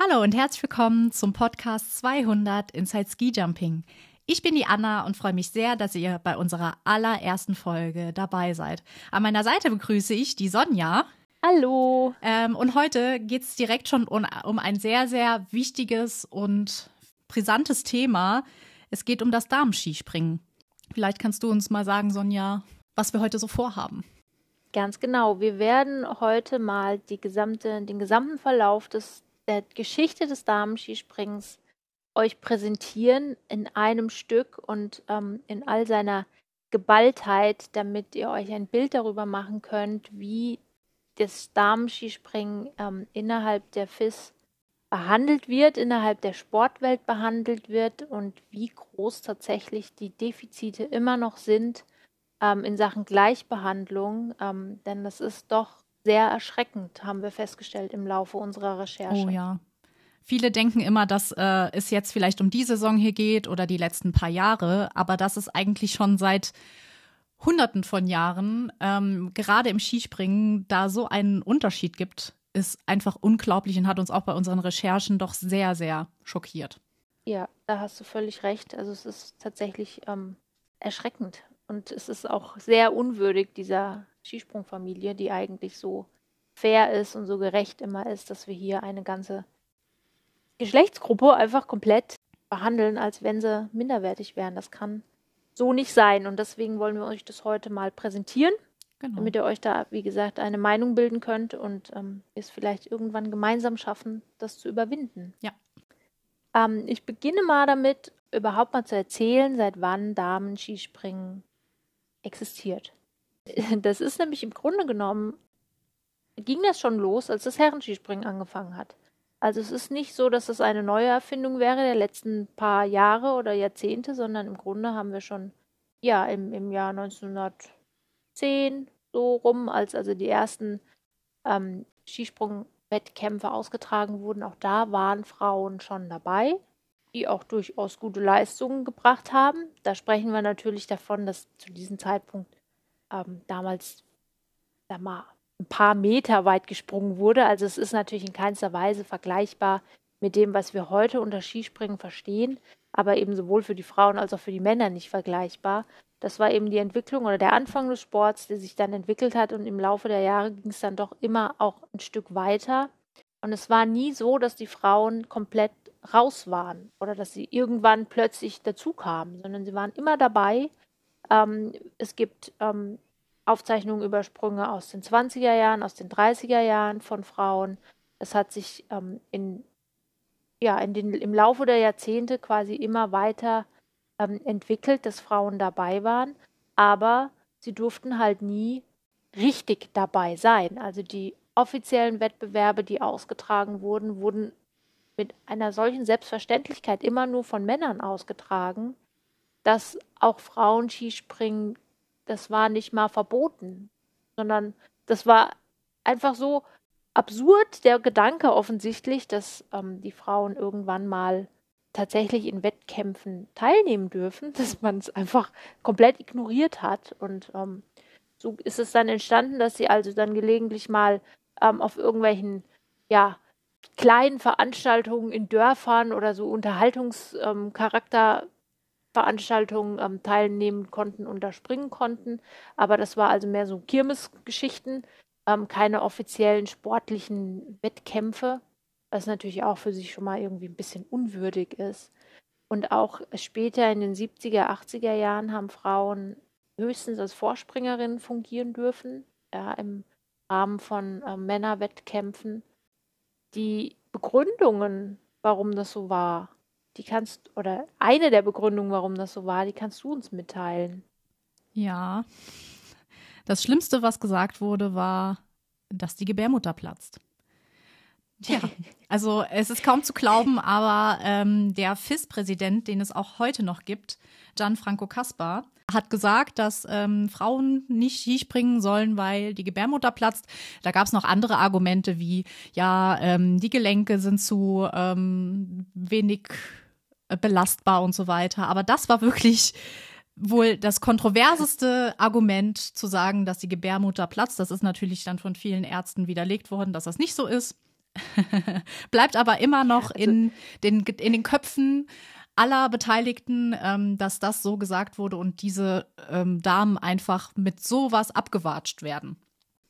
Hallo und herzlich willkommen zum Podcast 200 Inside Ski Jumping. Ich bin die Anna und freue mich sehr, dass ihr bei unserer allerersten Folge dabei seid. An meiner Seite begrüße ich die Sonja. Hallo. Ähm, und heute geht es direkt schon um, um ein sehr, sehr wichtiges und brisantes Thema. Es geht um das Damenskispringen. Vielleicht kannst du uns mal sagen, Sonja, was wir heute so vorhaben. Ganz genau. Wir werden heute mal die gesamte, den gesamten Verlauf des der Geschichte des Damenskisprings euch präsentieren in einem Stück und ähm, in all seiner Geballtheit, damit ihr euch ein Bild darüber machen könnt, wie das Damenskispringen ähm, innerhalb der FIS behandelt wird, innerhalb der Sportwelt behandelt wird und wie groß tatsächlich die Defizite immer noch sind ähm, in Sachen Gleichbehandlung. Ähm, denn das ist doch sehr erschreckend, haben wir festgestellt im Laufe unserer Recherche. Oh ja. Viele denken immer, dass äh, es jetzt vielleicht um die Saison hier geht oder die letzten paar Jahre, aber dass es eigentlich schon seit Hunderten von Jahren, ähm, gerade im Skispringen, da so einen Unterschied gibt, ist einfach unglaublich und hat uns auch bei unseren Recherchen doch sehr, sehr schockiert. Ja, da hast du völlig recht. Also es ist tatsächlich ähm, erschreckend und es ist auch sehr unwürdig dieser Skisprungfamilie, die eigentlich so fair ist und so gerecht immer ist, dass wir hier eine ganze Geschlechtsgruppe einfach komplett behandeln, als wenn sie minderwertig wären. Das kann so nicht sein. Und deswegen wollen wir euch das heute mal präsentieren, genau. damit ihr euch da, wie gesagt, eine Meinung bilden könnt und ähm, es vielleicht irgendwann gemeinsam schaffen, das zu überwinden. Ja. Ähm, ich beginne mal damit, überhaupt mal zu erzählen, seit wann Damen-Skispringen existiert. Das ist nämlich im Grunde genommen, ging das schon los, als das Herrenskispringen angefangen hat. Also es ist nicht so, dass es eine neue Erfindung wäre der letzten paar Jahre oder Jahrzehnte, sondern im Grunde haben wir schon, ja, im, im Jahr 1910 so rum, als also die ersten ähm, Skisprungwettkämpfe ausgetragen wurden, auch da waren Frauen schon dabei, die auch durchaus gute Leistungen gebracht haben. Da sprechen wir natürlich davon, dass zu diesem Zeitpunkt ähm, damals sag mal, ein paar Meter weit gesprungen wurde. Also es ist natürlich in keinster Weise vergleichbar mit dem, was wir heute unter Skispringen verstehen, aber eben sowohl für die Frauen als auch für die Männer nicht vergleichbar. Das war eben die Entwicklung oder der Anfang des Sports, der sich dann entwickelt hat und im Laufe der Jahre ging es dann doch immer auch ein Stück weiter. Und es war nie so, dass die Frauen komplett raus waren oder dass sie irgendwann plötzlich dazu kamen, sondern sie waren immer dabei ähm, es gibt ähm, Aufzeichnungen über Sprünge aus den 20er Jahren, aus den 30er Jahren von Frauen. Es hat sich ähm, in, ja, in den, im Laufe der Jahrzehnte quasi immer weiter ähm, entwickelt, dass Frauen dabei waren, aber sie durften halt nie richtig dabei sein. Also die offiziellen Wettbewerbe, die ausgetragen wurden, wurden mit einer solchen Selbstverständlichkeit immer nur von Männern ausgetragen, dass auch Frauen Skispringen, das war nicht mal verboten, sondern das war einfach so absurd, der Gedanke offensichtlich, dass ähm, die Frauen irgendwann mal tatsächlich in Wettkämpfen teilnehmen dürfen, dass man es einfach komplett ignoriert hat. Und ähm, so ist es dann entstanden, dass sie also dann gelegentlich mal ähm, auf irgendwelchen, ja, kleinen Veranstaltungen in Dörfern oder so Unterhaltungscharakter Veranstaltungen ähm, teilnehmen konnten und da springen konnten. Aber das war also mehr so Kirmesgeschichten, ähm, keine offiziellen sportlichen Wettkämpfe, was natürlich auch für sich schon mal irgendwie ein bisschen unwürdig ist. Und auch später in den 70er, 80er Jahren haben Frauen höchstens als Vorspringerinnen fungieren dürfen, ja, im Rahmen von äh, Männerwettkämpfen. Die Begründungen, warum das so war, die kannst, oder eine der Begründungen, warum das so war, die kannst du uns mitteilen. Ja. Das Schlimmste, was gesagt wurde, war, dass die Gebärmutter platzt. Tja, also es ist kaum zu glauben, aber ähm, der FIS-Präsident, den es auch heute noch gibt, Gianfranco Caspar, hat gesagt, dass ähm, Frauen nicht Skispringen sollen, weil die Gebärmutter platzt. Da gab es noch andere Argumente wie, ja, ähm, die Gelenke sind zu ähm, wenig belastbar und so weiter. Aber das war wirklich wohl das kontroverseste Argument zu sagen, dass die Gebärmutter platzt. Das ist natürlich dann von vielen Ärzten widerlegt worden, dass das nicht so ist. Bleibt aber immer noch also, in, den, in den Köpfen aller Beteiligten, ähm, dass das so gesagt wurde und diese ähm, Damen einfach mit sowas abgewatscht werden.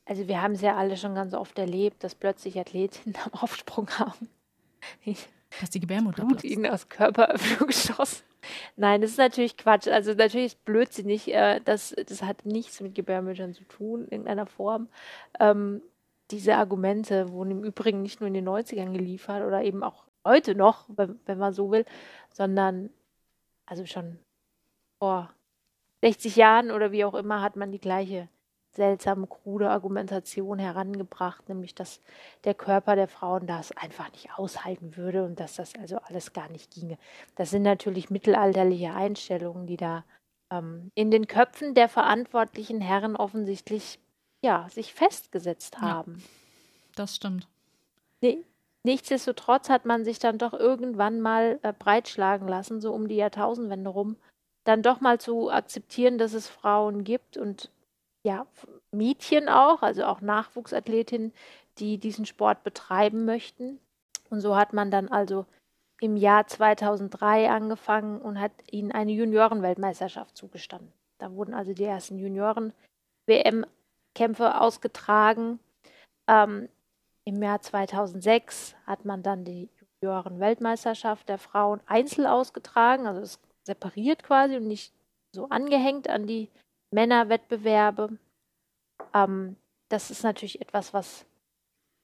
Also wir haben es ja alle schon ganz oft erlebt, dass plötzlich Athletinnen am Aufsprung haben. Dass die Gebärmutter Blut ihnen aus Körperöffnung geschossen. Nein, das ist natürlich Quatsch. Also natürlich ist blödsinnig. Äh, das, das hat nichts mit Gebärmüttern zu tun, in irgendeiner Form. Ähm, diese Argumente wurden im Übrigen nicht nur in den 90ern geliefert oder eben auch heute noch, wenn, wenn man so will, sondern also schon vor 60 Jahren oder wie auch immer hat man die gleiche seltsame, krude Argumentation herangebracht, nämlich dass der Körper der Frauen das einfach nicht aushalten würde und dass das also alles gar nicht ginge. Das sind natürlich mittelalterliche Einstellungen, die da ähm, in den Köpfen der verantwortlichen Herren offensichtlich ja, sich festgesetzt haben. Ja, das stimmt. Nee, nichtsdestotrotz hat man sich dann doch irgendwann mal äh, breitschlagen lassen, so um die Jahrtausendwende rum, dann doch mal zu akzeptieren, dass es Frauen gibt und ja, Mädchen auch, also auch Nachwuchsathletinnen, die diesen Sport betreiben möchten. Und so hat man dann also im Jahr 2003 angefangen und hat ihnen eine Juniorenweltmeisterschaft zugestanden. Da wurden also die ersten Junioren-WM-Kämpfe ausgetragen. Ähm, Im Jahr 2006 hat man dann die Junioren-Weltmeisterschaft der Frauen einzeln ausgetragen, also separiert quasi und nicht so angehängt an die Männerwettbewerbe. Ähm, das ist natürlich etwas, was,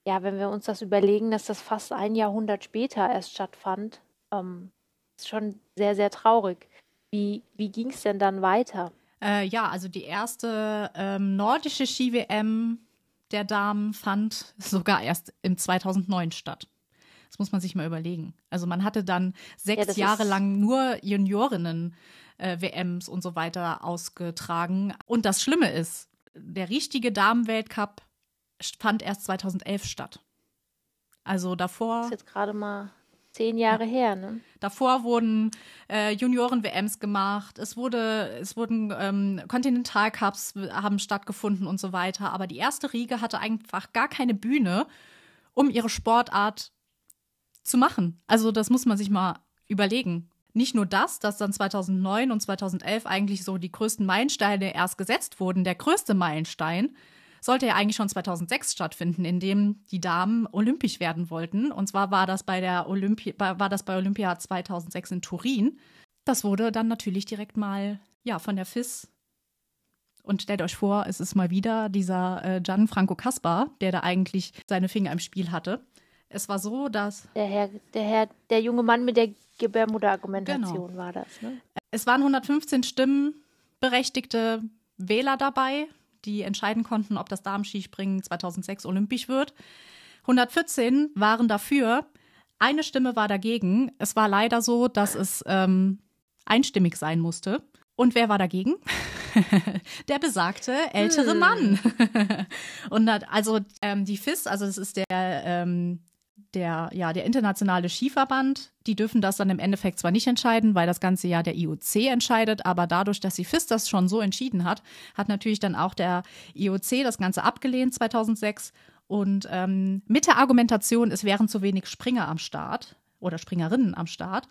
ja, wenn wir uns das überlegen, dass das fast ein Jahrhundert später erst stattfand, ähm, ist schon sehr, sehr traurig. Wie, wie ging es denn dann weiter? Äh, ja, also die erste ähm, nordische Ski-WM der Damen fand sogar erst im 2009 statt. Das muss man sich mal überlegen. Also man hatte dann sechs ja, Jahre lang nur Juniorinnen äh, WMs und so weiter ausgetragen. Und das Schlimme ist, der richtige Damenweltcup fand erst 2011 statt. Also davor. Das ist jetzt gerade mal zehn Jahre ja. her, ne? Davor wurden äh, Junioren-WMs gemacht, es wurde, es wurden ähm, Kontinentalcups haben stattgefunden und so weiter. Aber die erste Riege hatte einfach gar keine Bühne, um ihre Sportart zu machen. Also das muss man sich mal überlegen nicht nur das, dass dann 2009 und 2011 eigentlich so die größten Meilensteine erst gesetzt wurden. Der größte Meilenstein sollte ja eigentlich schon 2006 stattfinden, in dem die Damen olympisch werden wollten. Und zwar war das bei der Olympi war das bei Olympia 2006 in Turin. Das wurde dann natürlich direkt mal ja von der FIS und stellt euch vor, es ist mal wieder dieser äh, Gianfranco Caspar, der da eigentlich seine Finger im Spiel hatte. Es war so, dass. Der Herr, der Herr, der junge Mann mit der Gebärmutterargumentation genau. war das, ne? Es waren 115 stimmberechtigte Wähler dabei, die entscheiden konnten, ob das Damenskispringen 2006 olympisch wird. 114 waren dafür. Eine Stimme war dagegen. Es war leider so, dass es ähm, einstimmig sein musste. Und wer war dagegen? der besagte ältere hm. Mann. und also ähm, die FIS, also das ist der ähm, der, ja, der internationale Skiverband, die dürfen das dann im Endeffekt zwar nicht entscheiden, weil das ganze ja der IOC entscheidet, aber dadurch, dass die FIS das schon so entschieden hat, hat natürlich dann auch der IOC das Ganze abgelehnt 2006. Und ähm, mit der Argumentation, es wären zu wenig Springer am Start oder Springerinnen am Start,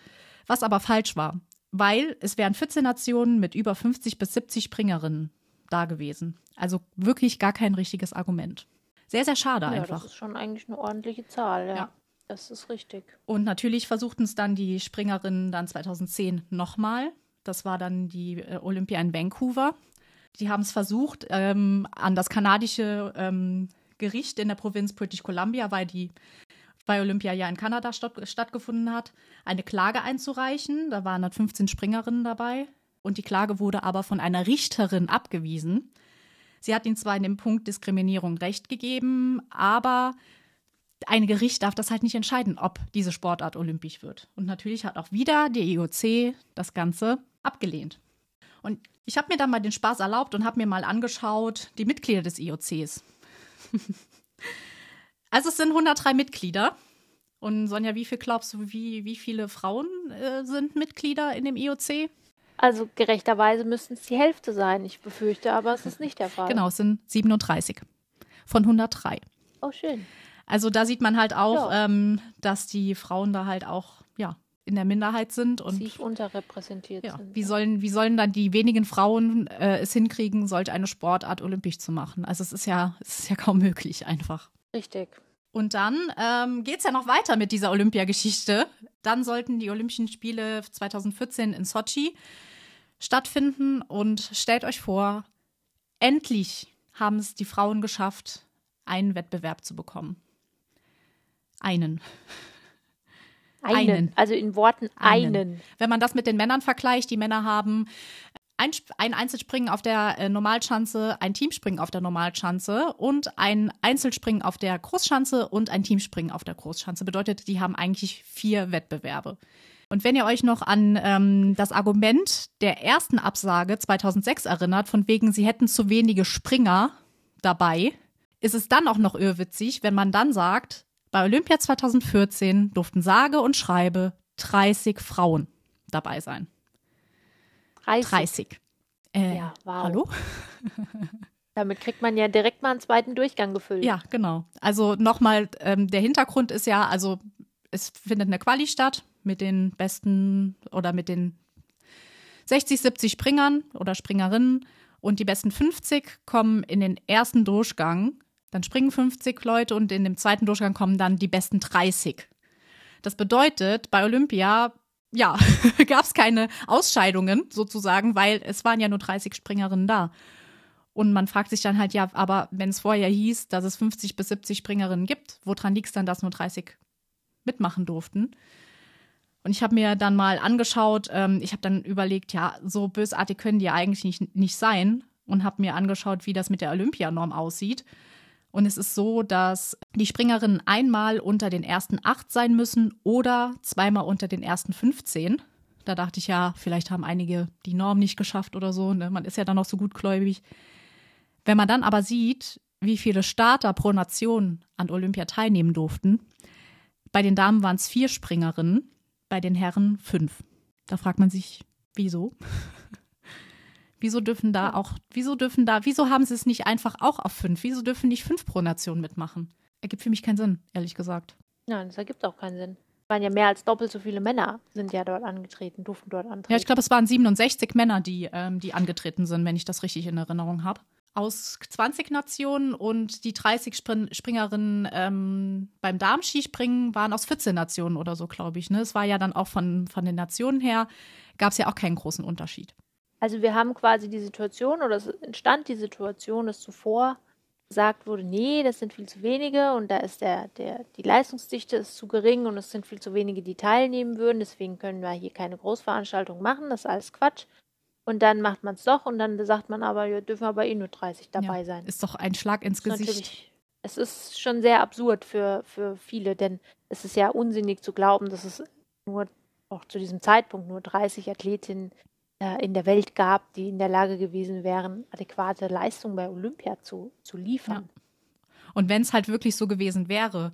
was aber falsch war, weil es wären 14 Nationen mit über 50 bis 70 Springerinnen da gewesen. Also wirklich gar kein richtiges Argument. Sehr, sehr schade ja, einfach. Das ist schon eigentlich eine ordentliche Zahl, ja. ja. Das ist richtig. Und natürlich versuchten es dann die Springerinnen dann 2010 nochmal. Das war dann die äh, Olympia in Vancouver. Die haben es versucht ähm, an das kanadische ähm, Gericht in der Provinz British Columbia, weil die bei Olympia ja in Kanada statt, stattgefunden hat, eine Klage einzureichen. Da waren dann 15 Springerinnen dabei. Und die Klage wurde aber von einer Richterin abgewiesen. Sie hat ihnen zwar in dem Punkt Diskriminierung recht gegeben, aber ein Gericht darf das halt nicht entscheiden, ob diese Sportart olympisch wird. Und natürlich hat auch wieder die IOC das Ganze abgelehnt. Und ich habe mir dann mal den Spaß erlaubt und habe mir mal angeschaut, die Mitglieder des IOCs. also es sind 103 Mitglieder. Und Sonja, wie viel glaubst du, wie, wie viele Frauen äh, sind Mitglieder in dem IOC? Also gerechterweise müssten es die Hälfte sein. Ich befürchte, aber es ist nicht der Fall. Genau, es sind 37 von 103. Oh, schön. Also da sieht man halt auch, Ja. ähm, dass die Frauen da halt auch, ja, in der Minderheit sind und Sich unterrepräsentiert ja, sind. wie sollen, wie sollen dann die wenigen Frauen äh, es hinkriegen, solch eine Sportart olympisch zu machen? Also es ist ja, es ist ja kaum möglich einfach. Richtig. Und dann ähm, geht es ja noch weiter mit dieser Olympiageschichte. Dann sollten die Olympischen Spiele 2014 in Sochi stattfinden. Und stellt euch vor, endlich haben es die Frauen geschafft, einen Wettbewerb zu bekommen. Einen. Einen. Einen. Also in Worten Einen. einen. Wenn man das mit den Männern vergleicht, die Männer haben ein, ein Einzelspringen auf der äh, Normalschanze, ein Teamspringen auf der Normalschanze und ein Einzelspringen auf der Großschanze und ein Teamspringen auf der Großschanze. Bedeutet, die haben eigentlich vier Wettbewerbe. Und wenn ihr euch noch an ähm, das Argument der ersten Absage 2006 erinnert, von wegen, sie hätten zu wenige Springer dabei, ist es dann auch noch irrwitzig, wenn man dann sagt, bei Olympia 2014 durften sage und schreibe 30 Frauen dabei sein. 30. 30. Äh, Ja, wow. Hallo? Damit kriegt man ja direkt mal einen zweiten Durchgang gefüllt. Ja, genau. Also nochmal, ähm, der Hintergrund ist ja, also es findet eine Quali statt mit den besten oder mit den 60, 70 Springern oder Springerinnen und die besten 50 kommen in den ersten Durchgang. Dann springen 50 Leute und in dem zweiten Durchgang kommen dann die besten 30. Das bedeutet, bei Olympia, ja, gab es keine Ausscheidungen sozusagen, weil es waren ja nur 30 Springerinnen da. Und man fragt sich dann halt, ja, aber wenn es vorher hieß, dass es 50 bis 70 Springerinnen gibt, woran liegt es dann, dass nur 30 mitmachen durften? Und ich habe mir dann mal angeschaut, ähm, ich habe dann überlegt, ja, so bösartig können die ja eigentlich nicht, nicht sein und habe mir angeschaut, wie das mit der Olympianorm aussieht. Und es ist so, dass die Springerinnen einmal unter den ersten acht sein müssen oder zweimal unter den ersten 15. Da dachte ich ja, vielleicht haben einige die Norm nicht geschafft oder so. Ne? Man ist ja dann noch so gutgläubig. Wenn man dann aber sieht, wie viele Starter pro Nation an Olympia teilnehmen durften, bei den Damen waren es vier Springerinnen, bei den Herren fünf. Da fragt man sich, wieso? wieso dürfen da auch, wieso dürfen da, wieso haben sie es nicht einfach auch auf fünf? Wieso dürfen nicht fünf pro Nation mitmachen? Ergibt für mich keinen Sinn, ehrlich gesagt. Nein, das ergibt auch keinen Sinn. Es waren ja mehr als doppelt so viele Männer sind ja dort angetreten, durften dort antreten. Ja, ich glaube, es waren 67 Männer, die, ähm, die angetreten sind, wenn ich das richtig in Erinnerung habe. Aus 20 Nationen und die 30 Sprin Springerinnen ähm, beim Darmskispringen waren aus 14 Nationen oder so, glaube ich. Ne? Es war ja dann auch von, von den Nationen her, gab es ja auch keinen großen Unterschied. Also wir haben quasi die Situation, oder es entstand die Situation, dass zuvor gesagt wurde, nee, das sind viel zu wenige und da ist der, der, die Leistungsdichte ist zu gering und es sind viel zu wenige, die teilnehmen würden, deswegen können wir hier keine Großveranstaltung machen, das ist alles Quatsch. Und dann macht man es doch und dann sagt man aber, ja, dürfen aber eh nur 30 dabei ja, sein. Ist doch ein Schlag ins Gesicht. es ist schon sehr absurd für, für viele, denn es ist ja unsinnig zu glauben, dass es nur auch zu diesem Zeitpunkt nur 30 Athletinnen äh, in der Welt gab, die in der Lage gewesen wären, adäquate Leistung bei Olympia zu, zu liefern. Und wenn es halt wirklich so gewesen wäre,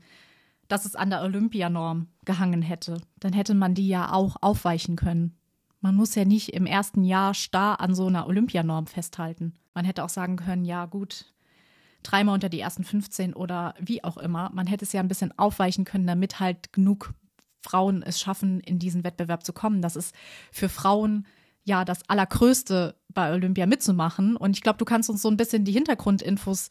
dass es an der Olympianorm gehangen hätte, dann hätte man die ja auch aufweichen können. Man muss ja nicht im ersten Jahr starr an so einer Olympianorm festhalten. Man hätte auch sagen können, ja gut, dreimal unter die ersten 15 oder wie auch immer. Man hätte es ja ein bisschen aufweichen können, damit halt genug Frauen es schaffen, in diesen Wettbewerb zu kommen. Das ist für Frauen ja das Allergrößte bei Olympia mitzumachen. Und ich glaube, du kannst uns so ein bisschen die Hintergrundinfos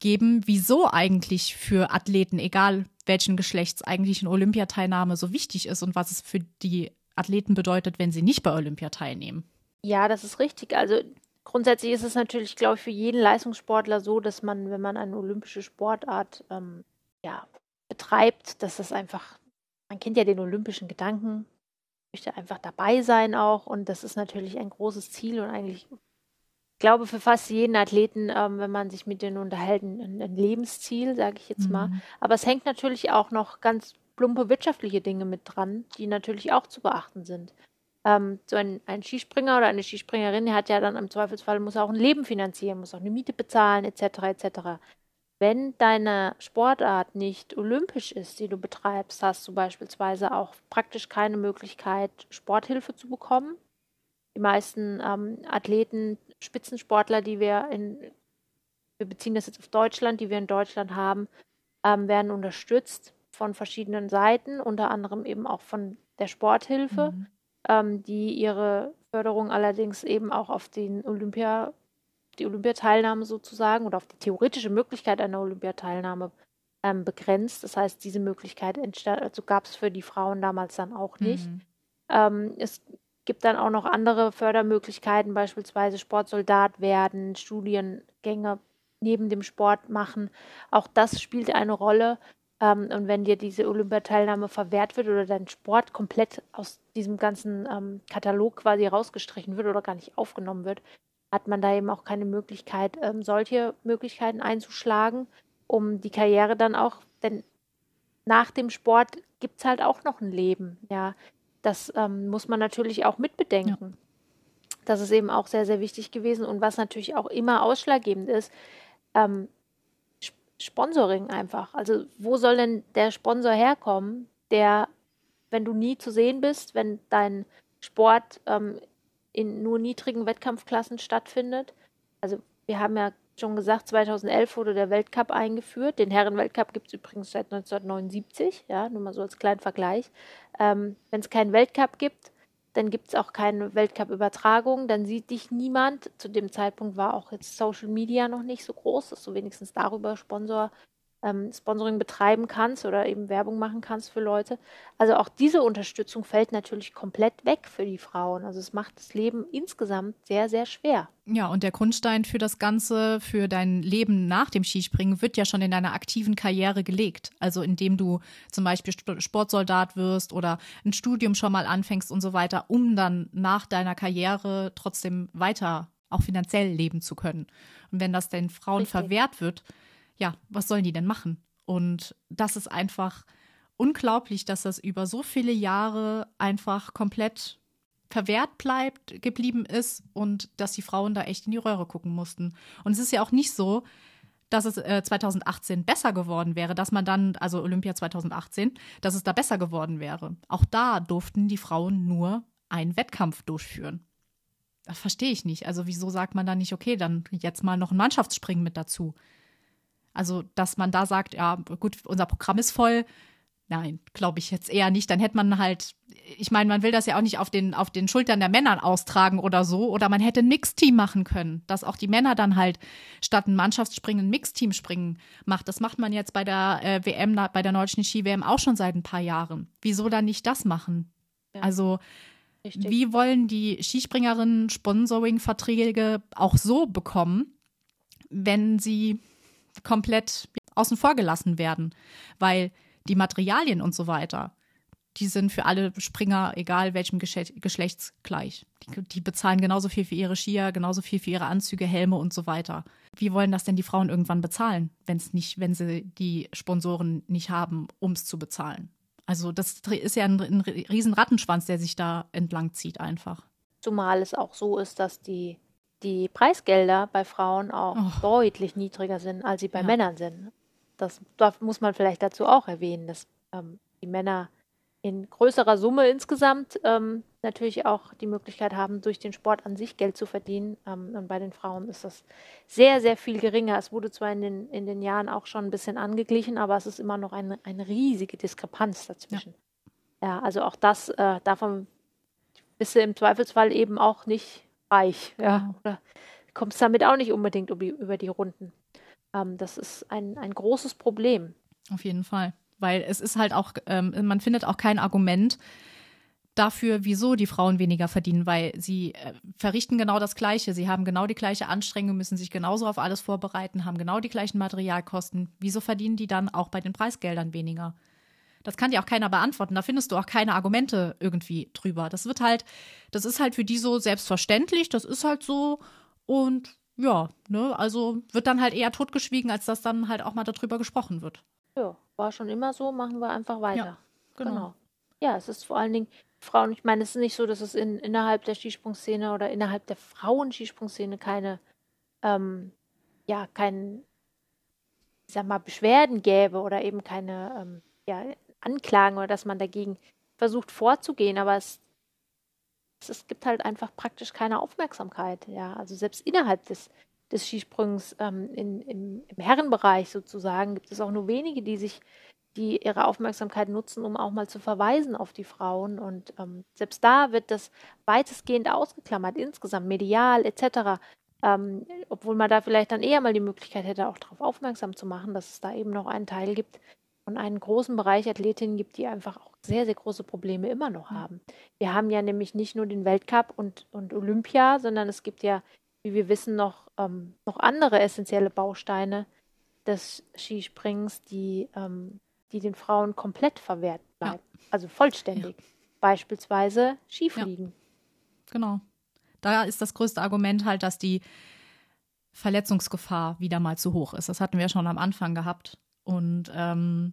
geben, wieso eigentlich für Athleten, egal welchen Geschlechts, eigentlich eine Olympiateilnahme so wichtig ist und was es für die Athleten bedeutet, wenn sie nicht bei Olympia teilnehmen. Ja, das ist richtig. Also grundsätzlich ist es natürlich, glaube ich, für jeden Leistungssportler so, dass man, wenn man eine olympische Sportart ähm, ja, betreibt, dass das einfach, man kennt ja den olympischen Gedanken, möchte einfach dabei sein auch und das ist natürlich ein großes Ziel und eigentlich, ich glaube, für fast jeden Athleten, ähm, wenn man sich mit denen unterhält, ein, ein Lebensziel, sage ich jetzt mal. Mhm. Aber es hängt natürlich auch noch ganz plumpe wirtschaftliche Dinge mit dran, die natürlich auch zu beachten sind. Ähm, so ein, ein Skispringer oder eine Skispringerin, die hat ja dann im Zweifelsfall, muss auch ein Leben finanzieren, muss auch eine Miete bezahlen, etc., etc. Wenn deine Sportart nicht olympisch ist, die du betreibst, hast du beispielsweise auch praktisch keine Möglichkeit, Sporthilfe zu bekommen. Die meisten ähm, Athleten, Spitzensportler, die wir in, wir beziehen das jetzt auf Deutschland, die wir in Deutschland haben, ähm, werden unterstützt von verschiedenen Seiten, unter anderem eben auch von der Sporthilfe, mhm. ähm, die ihre Förderung allerdings eben auch auf den Olympia, die Olympiateilnahme sozusagen oder auf die theoretische Möglichkeit einer Olympiateilnahme ähm, begrenzt. Das heißt, diese Möglichkeit also gab es für die Frauen damals dann auch nicht. Mhm. Ähm, es gibt dann auch noch andere Fördermöglichkeiten, beispielsweise Sportsoldat werden, Studiengänge neben dem Sport machen. Auch das spielt eine Rolle. Ähm, und wenn dir diese Olympiateilnahme verwehrt wird oder dein Sport komplett aus diesem ganzen ähm, Katalog quasi rausgestrichen wird oder gar nicht aufgenommen wird, hat man da eben auch keine Möglichkeit, ähm, solche Möglichkeiten einzuschlagen, um die Karriere dann auch, denn nach dem Sport gibt es halt auch noch ein Leben, ja. Das ähm, muss man natürlich auch mitbedenken. Ja. Das ist eben auch sehr, sehr wichtig gewesen. Und was natürlich auch immer ausschlaggebend ist, ähm, Sponsoring einfach. Also wo soll denn der Sponsor herkommen, der, wenn du nie zu sehen bist, wenn dein Sport ähm, in nur niedrigen Wettkampfklassen stattfindet? Also wir haben ja schon gesagt, 2011 wurde der Weltcup eingeführt. Den Herrenweltcup gibt es übrigens seit 1979, ja, nur mal so als kleinen Vergleich. Ähm, Wenn es keinen Weltcup gibt, dann gibt es auch keine Weltcup-Übertragung, dann sieht dich niemand. Zu dem Zeitpunkt war auch jetzt Social Media noch nicht so groß, dass du wenigstens darüber Sponsor ähm, Sponsoring betreiben kannst oder eben Werbung machen kannst für Leute. Also auch diese Unterstützung fällt natürlich komplett weg für die Frauen. Also es macht das Leben insgesamt sehr, sehr schwer. Ja, und der Grundstein für das Ganze, für dein Leben nach dem Skispringen, wird ja schon in deiner aktiven Karriere gelegt. Also indem du zum Beispiel Sportsoldat wirst oder ein Studium schon mal anfängst und so weiter, um dann nach deiner Karriere trotzdem weiter auch finanziell leben zu können. Und wenn das den Frauen Richtig. verwehrt wird, ja, was sollen die denn machen? Und das ist einfach unglaublich, dass das über so viele Jahre einfach komplett verwehrt bleibt, geblieben ist und dass die Frauen da echt in die Röhre gucken mussten. Und es ist ja auch nicht so, dass es äh, 2018 besser geworden wäre, dass man dann, also Olympia 2018, dass es da besser geworden wäre. Auch da durften die Frauen nur einen Wettkampf durchführen. Das verstehe ich nicht. Also wieso sagt man da nicht, okay, dann jetzt mal noch ein Mannschaftsspringen mit dazu? Also, dass man da sagt, ja, gut, unser Programm ist voll. Nein, glaube ich jetzt eher nicht. Dann hätte man halt, ich meine, man will das ja auch nicht auf den, auf den Schultern der Männer austragen oder so. Oder man hätte ein Mixteam machen können, dass auch die Männer dann halt statt ein Mannschaftsspringen ein Mixteam springen macht. Das macht man jetzt bei der äh, WM, bei der deutschen Ski-WM auch schon seit ein paar Jahren. Wieso dann nicht das machen? Ja. Also, Richtig. wie wollen die Skispringerinnen Sponsoring-Verträge auch so bekommen, wenn sie komplett außen vor gelassen werden, weil die Materialien und so weiter, die sind für alle Springer, egal welchem Geschlechts, gleich. Die, die, bezahlen genauso viel für ihre Skier, genauso viel für ihre Anzüge, Helme und so weiter. Wie wollen das denn die Frauen irgendwann bezahlen, wenn es nicht, wenn sie die Sponsoren nicht haben, um es zu bezahlen? Also das ist ja ein, ein riesen Rattenschwanz, der sich da entlang zieht einfach. Zumal es auch so ist, dass die die Preisgelder bei Frauen auch oh. deutlich niedriger sind, als sie bei ja. Männern sind. Das, das, muss man vielleicht dazu auch erwähnen, dass ähm, die Männer in größerer Summe insgesamt ähm, natürlich auch die Möglichkeit haben, durch den Sport an sich Geld zu verdienen. Ähm, und bei den Frauen ist das sehr, sehr viel geringer. Es wurde zwar in den, in den Jahren auch schon ein bisschen angeglichen, aber es ist immer noch eine, eine riesige Diskrepanz dazwischen. Ja, ja also auch das, äh, davon bist du im Zweifelsfall eben auch nicht reich, ja. Oder kommst damit auch nicht unbedingt über die Runden. Ähm, das ist ein, ein großes Problem. Auf jeden Fall. Weil es ist halt auch, ähm, man findet auch kein Argument dafür, wieso die Frauen weniger verdienen, weil sie äh, verrichten genau das Gleiche. Sie haben genau die gleiche Anstrengung, müssen sich genauso auf alles vorbereiten, haben genau die gleichen Materialkosten. Wieso verdienen die dann auch bei den Preisgeldern weniger? Das kann dir auch keiner beantworten. Da findest du auch keine Argumente irgendwie drüber. Das wird halt, das ist halt für die so selbstverständlich, das ist halt so. Und ja, ne, also wird dann halt eher totgeschwiegen, als dass dann halt auch mal darüber gesprochen wird. Ja, war schon immer so, machen wir einfach weiter. Ja, genau. genau. Ja, es ist vor allen Dingen Frauen, ich meine, es ist nicht so, dass es in, innerhalb der Skisprungszene oder innerhalb der Frauenskisprungszene keine, ähm, ja, kein, ich sag mal, Beschwerden gäbe oder eben keine, ähm, ja, anklagen oder dass man dagegen versucht vorzugehen, aber es, es, gibt halt einfach praktisch keine Aufmerksamkeit. Ja, also selbst innerhalb des des Skisprungs ähm, in, im, im Herrenbereich sozusagen gibt es auch nur wenige, die sich die ihre Aufmerksamkeit nutzen, um auch mal zu verweisen auf die Frauen. Und ähm, selbst da wird das weitestgehend ausgeklammert, insgesamt medial etc. Ähm, obwohl man da vielleicht dann eher mal die Möglichkeit hätte, auch darauf aufmerksam zu machen, dass es da eben noch einen Teil gibt und einen großen Bereich Athletinnen gibt, die einfach auch sehr, sehr große Probleme immer noch haben. Wir haben ja nämlich nicht nur den Weltcup und, und Olympia, sondern es gibt ja, wie wir wissen, noch, ähm, noch andere essentielle Bausteine des Skisprings, die ähm, die den Frauen komplett verwehrt bleibt. Ja. Also vollständig. Ja. Beispielsweise Skifliegen. Ja. Genau. Da ist das größte Argument halt, dass die Verletzungsgefahr wieder mal zu hoch ist. Das hatten wir schon am Anfang gehabt. Und ähm,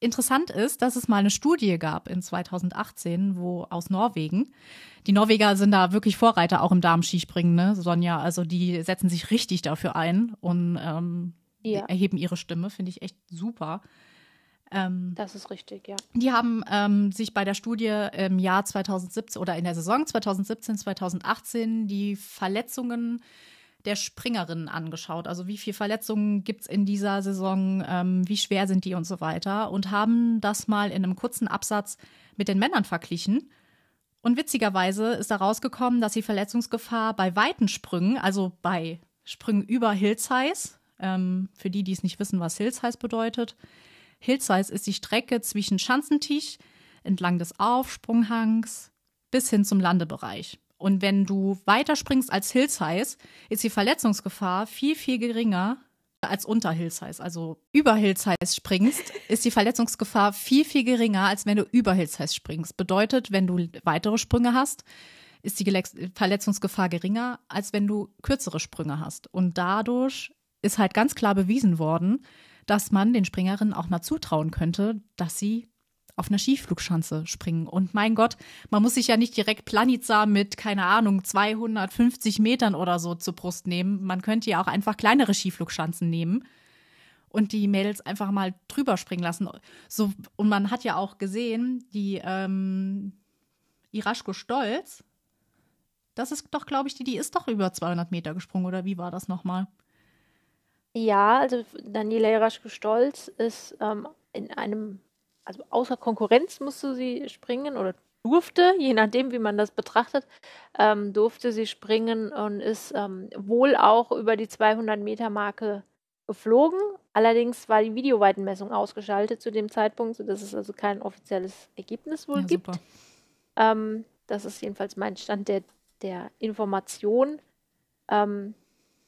interessant ist, dass es mal eine Studie gab in 2018, wo aus Norwegen. Die Norweger sind da wirklich Vorreiter, auch im Darmskispringen, ne, Sonja? Also die setzen sich richtig dafür ein und ähm, ja. erheben ihre Stimme, finde ich echt super. Ähm, das ist richtig, ja. Die haben ähm, sich bei der Studie im Jahr 2017 oder in der Saison 2017, 2018 die Verletzungen der Springerinnen angeschaut. Also wie viele Verletzungen gibt es in dieser Saison, ähm, wie schwer sind die und so weiter. Und haben das mal in einem kurzen Absatz mit den Männern verglichen. Und witzigerweise ist da rausgekommen, dass die Verletzungsgefahr bei weiten Sprüngen, also bei Sprüngen über Hill Size, ähm, für die, die es nicht wissen, was Hill Size bedeutet, Hillsize ist die Strecke zwischen Schanzentisch entlang des Aufsprunghangs bis hin zum Landebereich. Und wenn du weiter springst als Hillsize, ist die Verletzungsgefahr viel, viel geringer als unter Hillsize. Also über Hillsize springst, ist die Verletzungsgefahr viel, viel geringer, als wenn du über Hillsize springst. Bedeutet, wenn du weitere Sprünge hast, ist die Verletzungsgefahr geringer, als wenn du kürzere Sprünge hast. Und dadurch ist halt ganz klar bewiesen worden, dass man den Springerinnen auch mal zutrauen könnte, dass sie auf einer Skiflugschanze springen. Und mein Gott, man muss sich ja nicht direkt Planica mit, keine Ahnung, 250 Metern oder so zur Brust nehmen. Man könnte ja auch einfach kleinere Skiflugschanzen nehmen und die Mädels einfach mal drüber springen lassen. So, und man hat ja auch gesehen, die ähm, Iraschko Stolz, das ist doch, glaube ich, die, die ist doch über 200 Meter gesprungen, oder wie war das nochmal? Ja, also Daniela Jaraschko-Stolz ist ähm, in einem, also außer Konkurrenz musste sie springen oder durfte, je nachdem, wie man das betrachtet, ähm, durfte sie springen und ist ähm, wohl auch über die 200-Meter-Marke geflogen. Allerdings war die Videoweitenmessung ausgeschaltet zu dem Zeitpunkt, sodass es also kein offizielles Ergebnis wohl ja, gibt. Ähm, das ist jedenfalls mein Stand der, der Information. Ähm,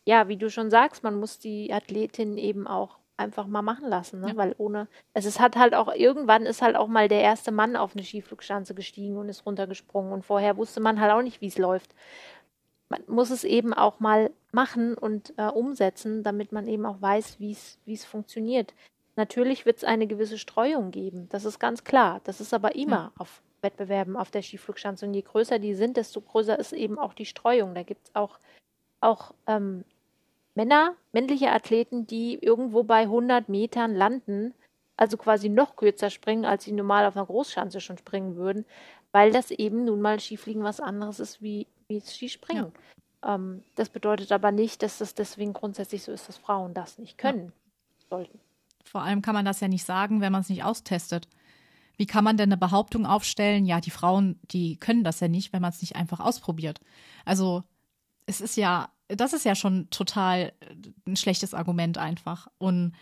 ja, wie du schon sagst, man muss die Athletin eben auch einfach mal machen lassen, ne? Ja. weil ohne, es ist, hat halt auch, irgendwann ist halt auch mal der erste Mann auf eine Skiflugschanze gestiegen und ist runtergesprungen und vorher wusste man halt auch nicht, wie es läuft. Man muss es eben auch mal machen und äh, umsetzen, damit man eben auch weiß, wie es funktioniert. Natürlich wird es eine gewisse Streuung geben, das ist ganz klar. Das ist aber immer ja. auf Wettbewerben auf der Skiflugschanze. Und je größer die sind, desto größer ist eben auch die Streuung. Da gibt es auch, auch ähm, Männer, männliche Athleten, die irgendwo bei 100 Metern landen, also quasi noch kürzer springen, als sie normal auf einer Großschanze schon springen würden, weil das eben nun mal Skifliegen was anderes ist wie, wie Skispringen. Ja. Ähm, das bedeutet aber nicht, dass das deswegen grundsätzlich so ist, dass Frauen das nicht können ja. sollten. Vor allem kann man das ja nicht sagen, wenn man es nicht austestet. Wie kann man denn eine Behauptung aufstellen? Ja, die Frauen, die können das ja nicht, wenn man es nicht einfach ausprobiert. Also es ist ja das ist ja schon total äh, ein schlechtes Argument einfach. Und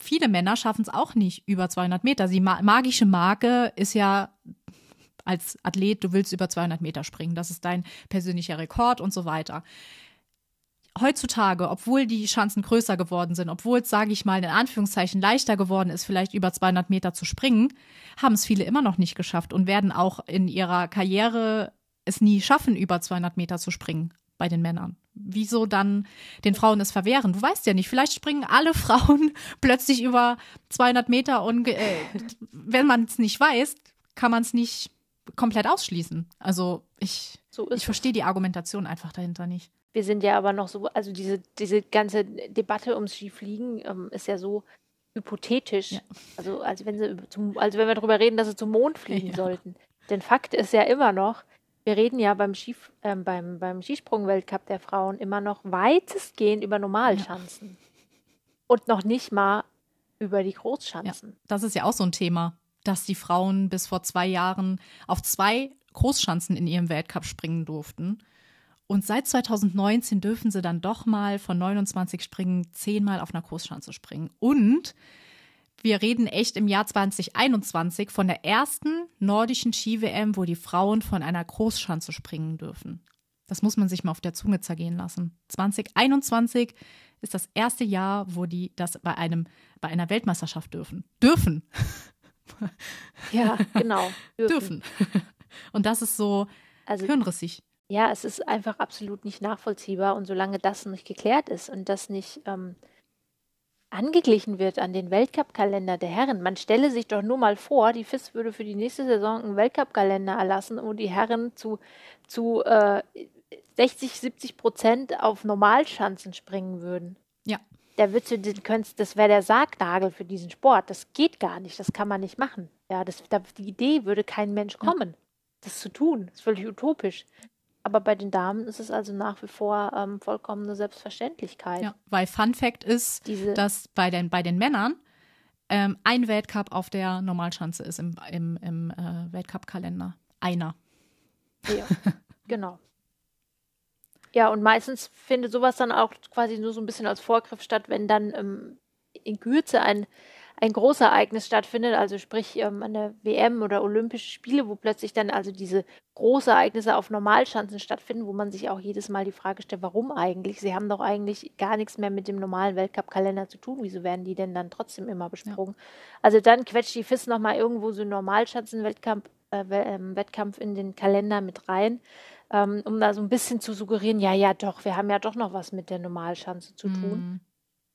viele Männer schaffen es auch nicht über 200 Meter. Die magische Marke ist ja als Athlet, du willst über 200 Meter springen. Das ist dein persönlicher Rekord und so weiter. Heutzutage, obwohl die Chancen größer geworden sind, obwohl es, sage ich mal, in Anführungszeichen leichter geworden ist, vielleicht über 200 Meter zu springen, haben es viele immer noch nicht geschafft und werden auch in ihrer Karriere es nie schaffen, über 200 Meter zu springen bei den Männern wieso dann den Frauen es verwehren? Du weißt ja nicht, vielleicht springen alle Frauen plötzlich über 200 Meter und äh, wenn man es nicht weiß, kann man es nicht komplett ausschließen. Also ich, so ich verstehe die Argumentation einfach dahinter nicht. Wir sind ja aber noch so, also diese, diese ganze Debatte ums Skifliegen ähm, ist ja so hypothetisch. Ja. Also, als wenn sie zum, also wenn wir darüber reden, dass sie zum Mond fliegen ja. sollten. Denn Fakt ist ja immer noch, wir reden ja beim, Skif äh, beim, beim Skisprung-Weltcup der Frauen immer noch weitestgehend über Normalschanzen. Ja. Und noch nicht mal über die Großschanzen. Ja, das ist ja auch so ein Thema, dass die Frauen bis vor zwei Jahren auf zwei Großschanzen in ihrem Weltcup springen durften. Und seit 2019 dürfen sie dann doch mal von 29 Springen zehnmal auf einer Großschanze springen. Und wir reden echt im Jahr 2021 von der ersten nordischen Ski-WM, wo die Frauen von einer Großschanze springen dürfen. Das muss man sich mal auf der Zunge zergehen lassen. 2021 ist das erste Jahr, wo die das bei einem bei einer Weltmeisterschaft dürfen. Dürfen. Ja, genau. Dürfen. dürfen. Und das ist so also, hirnrissig. Ja, es ist einfach absolut nicht nachvollziehbar. Und solange das nicht geklärt ist und das nicht ähm, angeglichen wird an den Weltcup-Kalender der Herren. Man stelle sich doch nur mal vor, die FIS würde für die nächste Saison einen Weltcup-Kalender erlassen, wo die Herren zu, zu äh, 60, 70 Prozent auf Normalschanzen springen würden. Ja. Da würdest du den könntest, das wäre der Sargnagel für diesen Sport. Das geht gar nicht, das kann man nicht machen. Ja, das, da, die Idee würde kein Mensch kommen, ja. das zu tun. Das ist völlig utopisch. Aber bei den Damen ist es also nach wie vor ähm, vollkommen eine Selbstverständlichkeit. Ja, weil Fun Fact ist, Diese dass bei den, bei den Männern ähm, ein Weltcup auf der Normalschanze ist im, im, im äh, Weltcup-Kalender. Einer. Ja, genau. Ja, und meistens findet sowas dann auch quasi nur so ein bisschen als Vorgriff statt, wenn dann ähm, in Kürze ein ein Großereignis stattfindet, also sprich ähm, eine WM oder Olympische Spiele, wo plötzlich dann also diese Großereignisse auf Normalschanzen stattfinden, wo man sich auch jedes Mal die Frage stellt, warum eigentlich? Sie haben doch eigentlich gar nichts mehr mit dem normalen Weltcup-Kalender zu tun. Wieso werden die denn dann trotzdem immer besprungen? Ja. Also dann quetscht die FIS nochmal irgendwo so einen Normalschanzen-Wettkampf äh, ähm, Wettkampf in den Kalender mit rein, ähm, um da so ein bisschen zu suggerieren, ja, ja, doch, wir haben ja doch noch was mit der Normalschanze zu tun.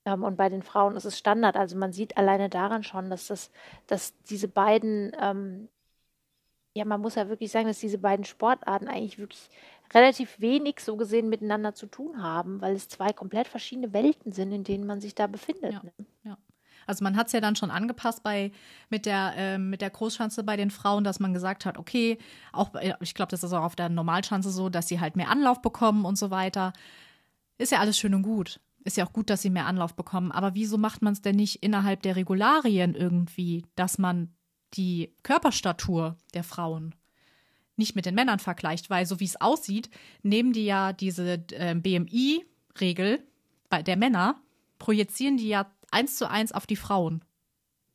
Ähm, und bei den Frauen ist es Standard. Also man sieht alleine daran schon, dass das, dass diese beiden, ähm, ja, man muss ja wirklich sagen, dass diese beiden Sportarten eigentlich wirklich relativ wenig so gesehen miteinander zu tun haben, weil es zwei komplett verschiedene Welten sind, in denen man sich da befindet. Ja, ne? ja. Also man hat es ja dann schon angepasst bei mit der äh, mit der Großschanze bei den Frauen, dass man gesagt hat, okay, auch ich glaube, das ist auch auf der Normalschanze so, dass sie halt mehr Anlauf bekommen und so weiter. Ist ja alles schön und gut ist ja auch gut, dass sie mehr Anlauf bekommen. Aber wieso macht man es denn nicht innerhalb der Regularien irgendwie, dass man die Körperstatur der Frauen nicht mit den Männern vergleicht? Weil so wie es aussieht, nehmen die ja diese äh, BMI-Regel der Männer, projizieren die ja eins zu eins auf die Frauen.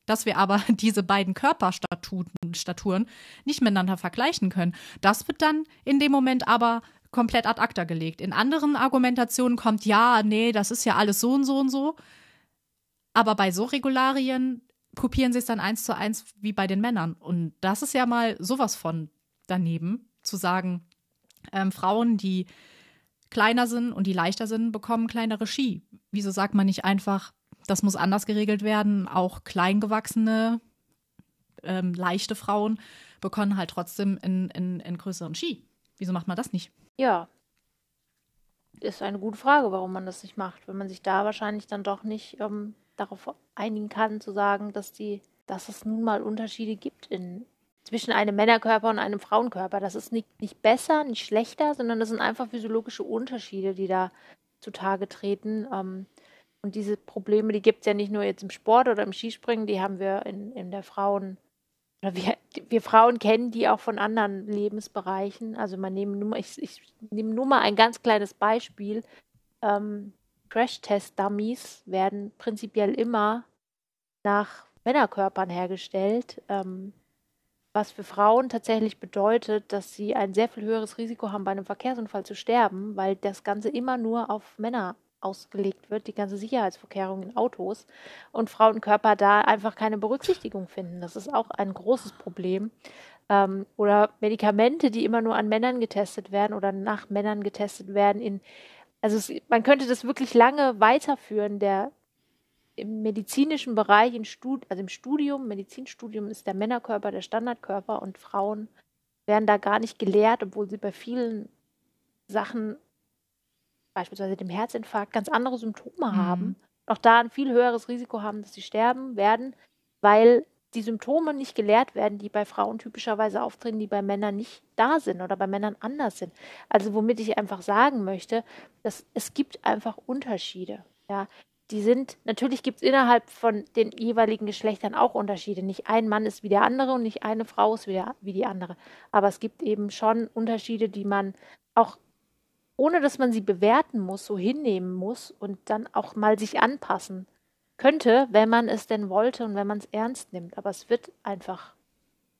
Dass wir aber diese beiden Körperstaturen nicht miteinander vergleichen können. Das wird dann in dem Moment aber komplett ad acta gelegt. In anderen Argumentationen kommt, ja, nee, das ist ja alles so und so und so. Aber bei so Regularien kopieren sie es dann eins zu eins wie bei den Männern. Und das ist ja mal sowas von daneben, zu sagen, ähm, Frauen, die kleiner sind und die leichter sind, bekommen kleinere Ski. Wieso sagt man nicht einfach, das muss anders geregelt werden? Auch kleingewachsene, ähm, leichte Frauen bekommen halt trotzdem in, in, in größeren Ski. Wieso macht man das nicht? Ja. Ist eine gute Frage, warum man das nicht macht, wenn man sich da wahrscheinlich dann doch nicht ähm, darauf einigen kann, zu sagen, dass die, dass es nun mal Unterschiede gibt in, zwischen einem Männerkörper und einem Frauenkörper. Das ist nicht, nicht besser, nicht schlechter, sondern das sind einfach physiologische Unterschiede, die da zutage treten. Ähm, und diese Probleme, die gibt es ja nicht nur jetzt im Sport oder im Skispringen, die haben wir in, in der Frauen- wir, wir Frauen kennen die auch von anderen Lebensbereichen. Also man nehme nur, ich, ich nehme nur mal ein ganz kleines Beispiel. Ähm, Crash-Test-Dummies werden prinzipiell immer nach Männerkörpern hergestellt, ähm, was für Frauen tatsächlich bedeutet, dass sie ein sehr viel höheres Risiko haben, bei einem Verkehrsunfall zu sterben, weil das Ganze immer nur auf Männer ausgelegt wird, die ganze Sicherheitsvorkehrung in Autos und Frauenkörper da einfach keine Berücksichtigung finden. Das ist auch ein großes Problem. Ähm, oder Medikamente, die immer nur an Männern getestet werden oder nach Männern getestet werden. In, also es, man könnte das wirklich lange weiterführen. Der im medizinischen Bereich, in Stud also im Studium, Medizinstudium ist der Männerkörper der Standardkörper und Frauen werden da gar nicht gelehrt, obwohl sie bei vielen Sachen beispielsweise dem Herzinfarkt ganz andere Symptome mhm. haben, auch da ein viel höheres Risiko haben, dass sie sterben werden, weil die Symptome nicht gelehrt werden, die bei Frauen typischerweise auftreten, die bei Männern nicht da sind oder bei Männern anders sind. Also womit ich einfach sagen möchte, dass es gibt einfach Unterschiede. Ja, die sind, natürlich gibt es innerhalb von den jeweiligen Geschlechtern auch Unterschiede. Nicht ein Mann ist wie der andere und nicht eine Frau ist wie, der, wie die andere. Aber es gibt eben schon Unterschiede, die man auch, ohne dass man sie bewerten muss, so hinnehmen muss und dann auch mal sich anpassen könnte, wenn man es denn wollte und wenn man es ernst nimmt. Aber es wird einfach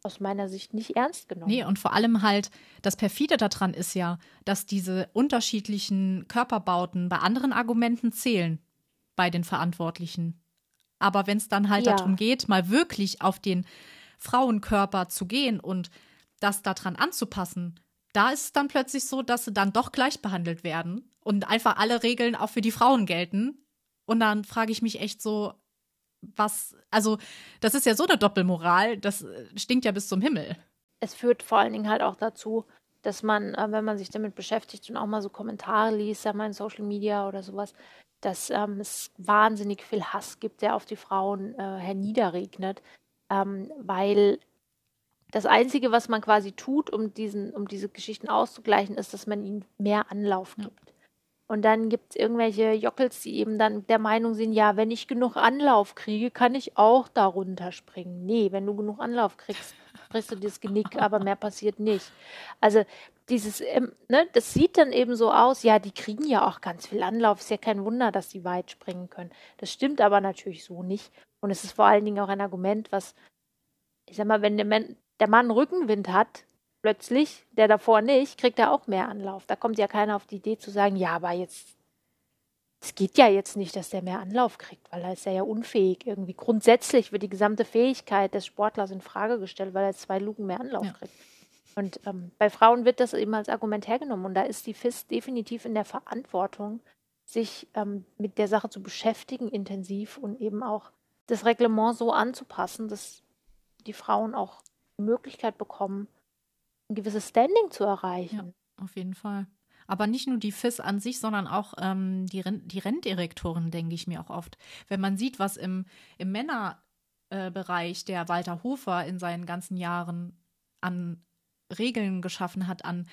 aus meiner Sicht nicht ernst genommen. Nee, und vor allem halt, das perfide daran ist ja, dass diese unterschiedlichen Körperbauten bei anderen Argumenten zählen bei den Verantwortlichen. Aber wenn es dann halt ja. darum geht, mal wirklich auf den Frauenkörper zu gehen und das daran anzupassen, da ist es dann plötzlich so, dass sie dann doch gleich behandelt werden und einfach alle Regeln auch für die Frauen gelten. Und dann frage ich mich echt so, was, also das ist ja so eine Doppelmoral, das äh, stinkt ja bis zum Himmel. Es führt vor allen Dingen halt auch dazu, dass man, äh, wenn man sich damit beschäftigt und auch mal so Kommentare liest, ja mal in Social Media oder sowas, dass ähm, es wahnsinnig viel Hass gibt, der auf die Frauen äh, herniederregnet, ähm, weil das Einzige, was man quasi tut, um, diesen, um diese Geschichten auszugleichen, ist, dass man ihnen mehr Anlauf gibt. Ja. Und dann gibt es irgendwelche Jockels, die eben dann der Meinung sind, ja, wenn ich genug Anlauf kriege, kann ich auch darunter springen. Nee, wenn du genug Anlauf kriegst, brichst du dir das Genick, aber mehr passiert nicht. Also dieses, ähm, ne, das sieht dann eben so aus, ja, die kriegen ja auch ganz viel Anlauf, ist ja kein Wunder, dass die weit springen können. Das stimmt aber natürlich so nicht. Und es ist vor allen Dingen auch ein Argument, was, ich sag mal, wenn der Mann, der Mann Rückenwind hat, plötzlich, der davor nicht, kriegt er auch mehr Anlauf. Da kommt ja keiner auf die Idee zu sagen, ja, aber jetzt, es geht ja jetzt nicht, dass der mehr Anlauf kriegt, weil er ist ja, ja unfähig. Irgendwie grundsätzlich wird die gesamte Fähigkeit des Sportlers in Frage gestellt, weil er zwei Luken mehr Anlauf ja. kriegt. Und ähm, bei Frauen wird das eben als Argument hergenommen. Und da ist die FIS definitiv in der Verantwortung, sich ähm, mit der Sache zu beschäftigen, intensiv und eben auch das Reglement so anzupassen, dass die Frauen auch Möglichkeit bekommen, ein gewisses Standing zu erreichen. Ja, auf jeden Fall. Aber nicht nur die FIS an sich, sondern auch ähm, die, Ren die Renndirektoren, denke ich mir auch oft. Wenn man sieht, was im, im Männerbereich äh, der Walter Hofer in seinen ganzen Jahren an Regeln geschaffen hat, an,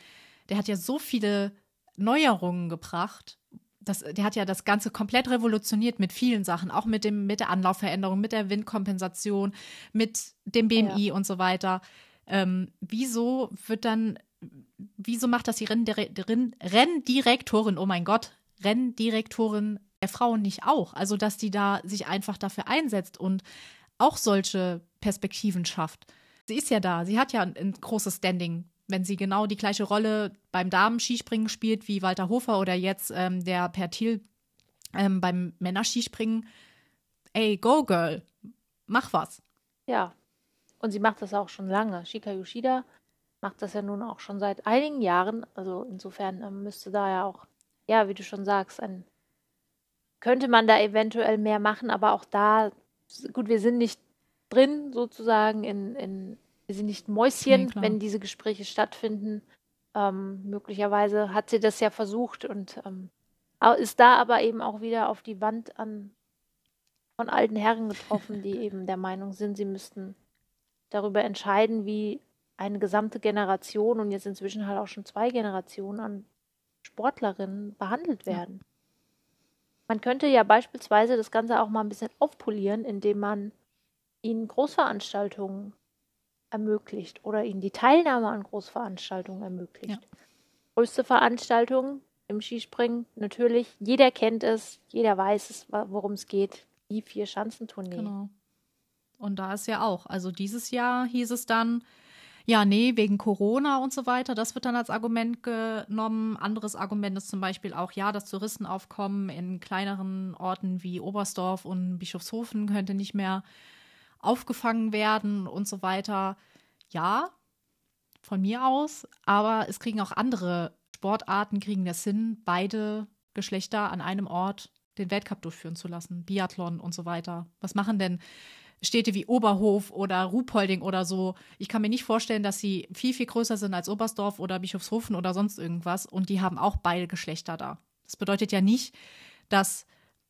der hat ja so viele Neuerungen gebracht. Das, der hat ja das Ganze komplett revolutioniert mit vielen Sachen, auch mit, dem, mit der Anlaufveränderung, mit der Windkompensation, mit dem BMI ja. und so weiter. Ähm, wieso wird dann, wieso macht das die Renndirektorin, oh mein Gott, Renndirektorin der Frauen nicht auch? Also, dass die da sich einfach dafür einsetzt und auch solche Perspektiven schafft. Sie ist ja da, sie hat ja ein, ein großes Standing, wenn sie genau die gleiche Rolle beim Damen-Skispringen spielt wie Walter Hofer oder jetzt ähm, der Per Thiel ähm, beim Männerskispringen. Ey, go girl, mach was. Ja, und sie macht das auch schon lange. Shika Yoshida macht das ja nun auch schon seit einigen Jahren. Also insofern ähm, müsste da ja auch, ja, wie du schon sagst, ein, könnte man da eventuell mehr machen, aber auch da, gut, wir sind nicht drin sozusagen in, in wir sind nicht Mäuschen, nee, wenn diese Gespräche stattfinden. Ähm, möglicherweise hat sie das ja versucht und ähm, ist da aber eben auch wieder auf die Wand an von alten Herren getroffen, die eben der Meinung sind, sie müssten darüber entscheiden, wie eine gesamte Generation und jetzt inzwischen halt auch schon zwei Generationen an Sportlerinnen behandelt werden. Ja. Man könnte ja beispielsweise das Ganze auch mal ein bisschen aufpolieren, indem man ihnen Großveranstaltungen ermöglicht oder ihnen die Teilnahme an Großveranstaltungen ermöglicht. Ja. Größte Veranstaltung im Skispringen, natürlich, jeder kennt es, jeder weiß es, worum es geht, die vier Schanzentournee. Genau. Und da ist ja auch, also dieses Jahr hieß es dann, ja, nee, wegen Corona und so weiter. Das wird dann als Argument genommen. Anderes Argument ist zum Beispiel auch, ja, das Touristenaufkommen in kleineren Orten wie Oberstdorf und Bischofshofen könnte nicht mehr aufgefangen werden und so weiter. Ja, von mir aus, aber es kriegen auch andere Sportarten, kriegen das hin, beide Geschlechter an einem Ort den Weltcup durchführen zu lassen, Biathlon und so weiter. Was machen denn Städte wie Oberhof oder Ruhpolding oder so? Ich kann mir nicht vorstellen, dass sie viel, viel größer sind als Oberstdorf oder Bischofshofen oder sonst irgendwas und die haben auch beide Geschlechter da. Das bedeutet ja nicht, dass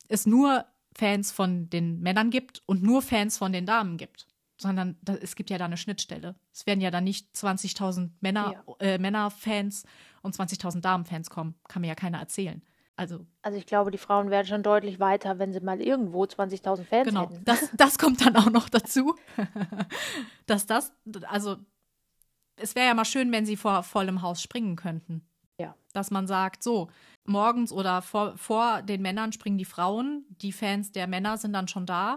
es nur Fans von den Männern gibt und nur Fans von den Damen gibt, sondern da, es gibt ja da eine Schnittstelle. Es werden ja dann nicht 20.000 Männer, ja. äh, Männerfans und 20.000 Damenfans kommen. Kann mir ja keiner erzählen. Also, also ich glaube, die Frauen wären schon deutlich weiter, wenn sie mal irgendwo 20.000 Fans genau, hätten. Das, das kommt dann auch noch dazu, dass das, also es wäre ja mal schön, wenn sie vor vollem Haus springen könnten. Ja. Dass man sagt, so, morgens oder vor, vor den Männern springen die Frauen, die Fans der Männer sind dann schon da.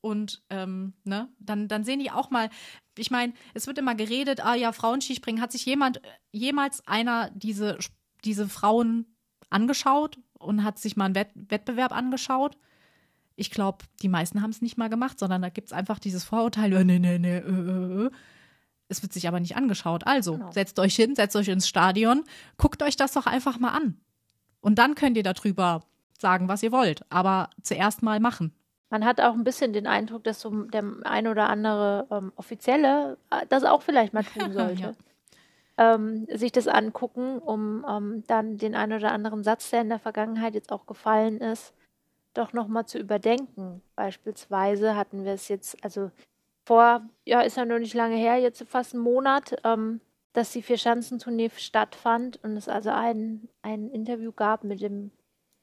Und ähm, ne, dann, dann sehen die auch mal, ich meine, es wird immer geredet, ah ja, Frauenskispringen, hat sich jemand, jemals einer diese, diese Frauen angeschaut und hat sich mal einen Wett Wettbewerb angeschaut? Ich glaube, die meisten haben es nicht mal gemacht, sondern da gibt es einfach dieses Vorurteil, äh, nee, nee, nee, äh, äh, äh. Es wird sich aber nicht angeschaut. Also, genau. setzt euch hin, setzt euch ins Stadion, guckt euch das doch einfach mal an. Und dann könnt ihr darüber sagen, was ihr wollt. Aber zuerst mal machen. Man hat auch ein bisschen den Eindruck, dass so der ein oder andere ähm, Offizielle äh, das auch vielleicht mal tun sollte. ja. ähm, sich das angucken, um ähm, dann den einen oder anderen Satz, der in der Vergangenheit jetzt auch gefallen ist, doch nochmal zu überdenken. Beispielsweise hatten wir es jetzt, also vor, ja, ist ja noch nicht lange her, jetzt fast einen Monat, ähm, dass die Vierschanzentournee stattfand und es also ein, ein Interview gab mit dem